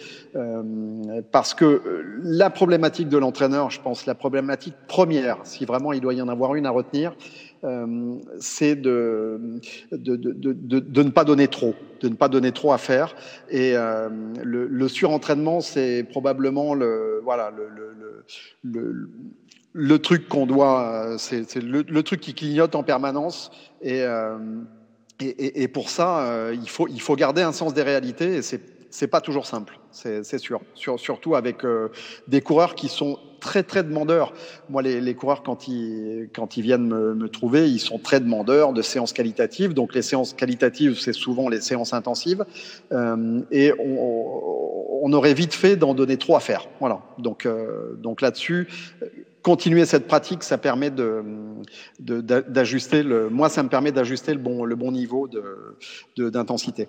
parce que la problématique de l'entraîneur, je pense, la problématique première, si vraiment il doit y en avoir une à retenir, euh, c'est de de, de, de, ne pas donner trop, de ne pas donner trop à faire. Et euh, le, le, surentraînement, c'est probablement le voilà le, le, le, truc qu'on doit, c'est le, truc qui clignote en permanence. Et, euh, et, et, et, pour ça, euh, il faut il faut garder un sens des réalités. Et c'est c'est pas toujours simple, c'est sûr. Sur, surtout avec euh, des coureurs qui sont très très demandeurs. Moi, les, les coureurs quand ils quand ils viennent me, me, trouver, ils sont très demandeurs de séances qualitatives. Donc les séances qualitatives, c'est souvent les séances intensives, euh, et on, on, aurait vite fait d'en donner trop à faire. Voilà. Donc euh, donc là-dessus, continuer cette pratique, ça permet de d'ajuster le. Moi, ça me permet d'ajuster le bon le bon niveau de d'intensité.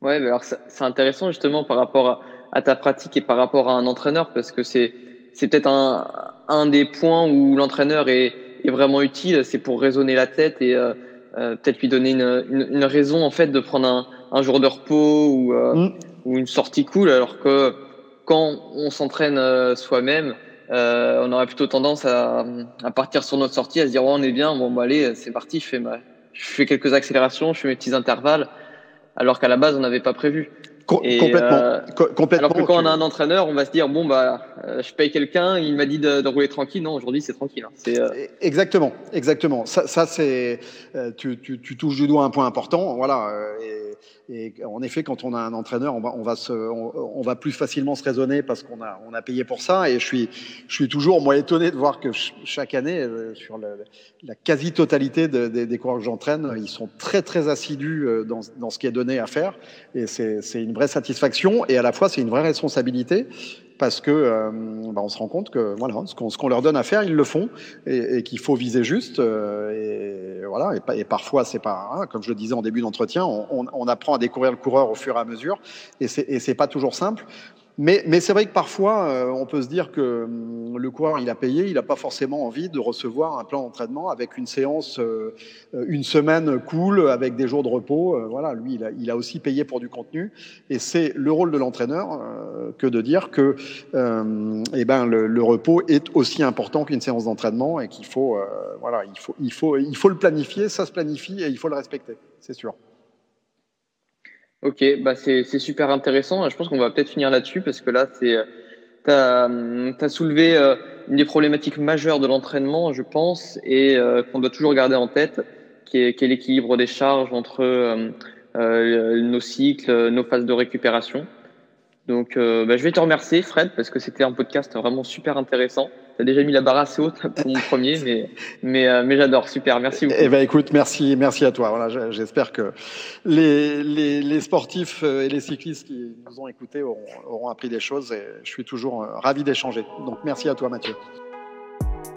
Ouais, alors c'est intéressant justement par rapport à, ta pratique et par rapport à un entraîneur parce que c'est c'est peut-être un, un des points où l'entraîneur est, est vraiment utile, c'est pour raisonner la tête et euh, euh, peut-être lui donner une, une, une, raison en fait de prendre un, un jour de repos ou, euh, mm. ou une sortie cool alors que quand on s'entraîne soi-même, euh, on aurait plutôt tendance à, à, partir sur notre sortie, à se dire on est bien, bon bah, allez c'est parti, je fais ma, je fais quelques accélérations, je fais mes petits intervalles alors qu'à la base on n'avait pas prévu. complètement, euh, complètement. Alors que quand on a un entraîneur, on va se dire bon bah euh, je paye quelqu'un, il m'a dit de, de, rouler tranquille. Non, aujourd'hui c'est tranquille. Hein. C'est euh... exactement, exactement. Ça, ça c'est tu, tu, tu, touches du doigt un point important. Voilà. Et et en effet, quand on a un entraîneur, on va, on va, se, on, va plus facilement se raisonner parce qu'on a, on a payé pour ça. Et je suis, je suis toujours moi étonné de voir que chaque année, euh, sur la quasi-totalité de, de, des coureurs que j'entraîne, ils sont très très assidus euh, dans, dans ce qui est donné à faire. Et c'est une vraie satisfaction et à la fois c'est une vraie responsabilité parce que euh, bah, on se rend compte que voilà, ce qu'on leur donne à faire, ils le font et, et qu'il faut viser juste. Euh, et voilà, et, parfois c'est pas, hein, comme je le disais en début d'entretien, on, on, on, apprend à découvrir le coureur au fur et à mesure, et c'est pas toujours simple. Mais, mais c'est vrai que parfois, euh, on peut se dire que hum, le coureur, il a payé, il n'a pas forcément envie de recevoir un plan d'entraînement avec une séance, euh, une semaine cool, avec des jours de repos. Euh, voilà, lui, il a, il a, aussi payé pour du contenu. Et c'est le rôle de l'entraîneur euh, que de dire que eh ben, le, le, repos est aussi important qu'une séance d'entraînement et qu'il faut, voilà, il faut, il, faut, il faut le planifier, ça se planifie et il faut le respecter, c'est sûr. Ok, bah c'est super intéressant. Je pense qu'on va peut-être finir là-dessus parce que là, c'est tu as, as, soulevé euh, une des problématiques majeures de l'entraînement, je pense, et euh, qu'on doit toujours garder en tête, qui est, est l'équilibre des charges entre euh, euh nos cycles, nos phases de récupération. Donc, bah, je vais te remercier, Fred, parce que c'était un podcast vraiment super intéressant. Tu as déjà mis la barre assez haute pour mon premier, mais, mais, euh, mais j'adore. Super. Merci beaucoup. Eh ben, écoute, merci, merci à toi. Voilà, j'espère que les, les, les, sportifs euh, et les cyclistes qui nous ont écoutés auront, auront appris des choses et je suis toujours euh, ravi d'échanger. Donc, merci à toi, Mathieu.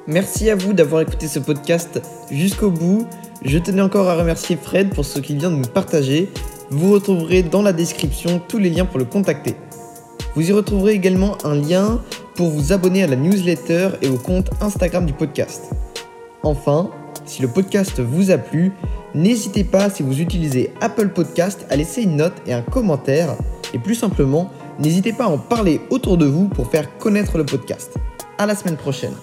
Merci à vous d'avoir écouté ce podcast jusqu'au bout. Je tenais encore à remercier Fred pour ce qu'il vient de nous partager. Vous retrouverez dans la description tous les liens pour le contacter. Vous y retrouverez également un lien pour vous abonner à la newsletter et au compte Instagram du podcast. Enfin, si le podcast vous a plu, N'hésitez pas, si vous utilisez Apple Podcast, à laisser une note et un commentaire. Et plus simplement, n'hésitez pas à en parler autour de vous pour faire connaître le podcast. À la semaine prochaine.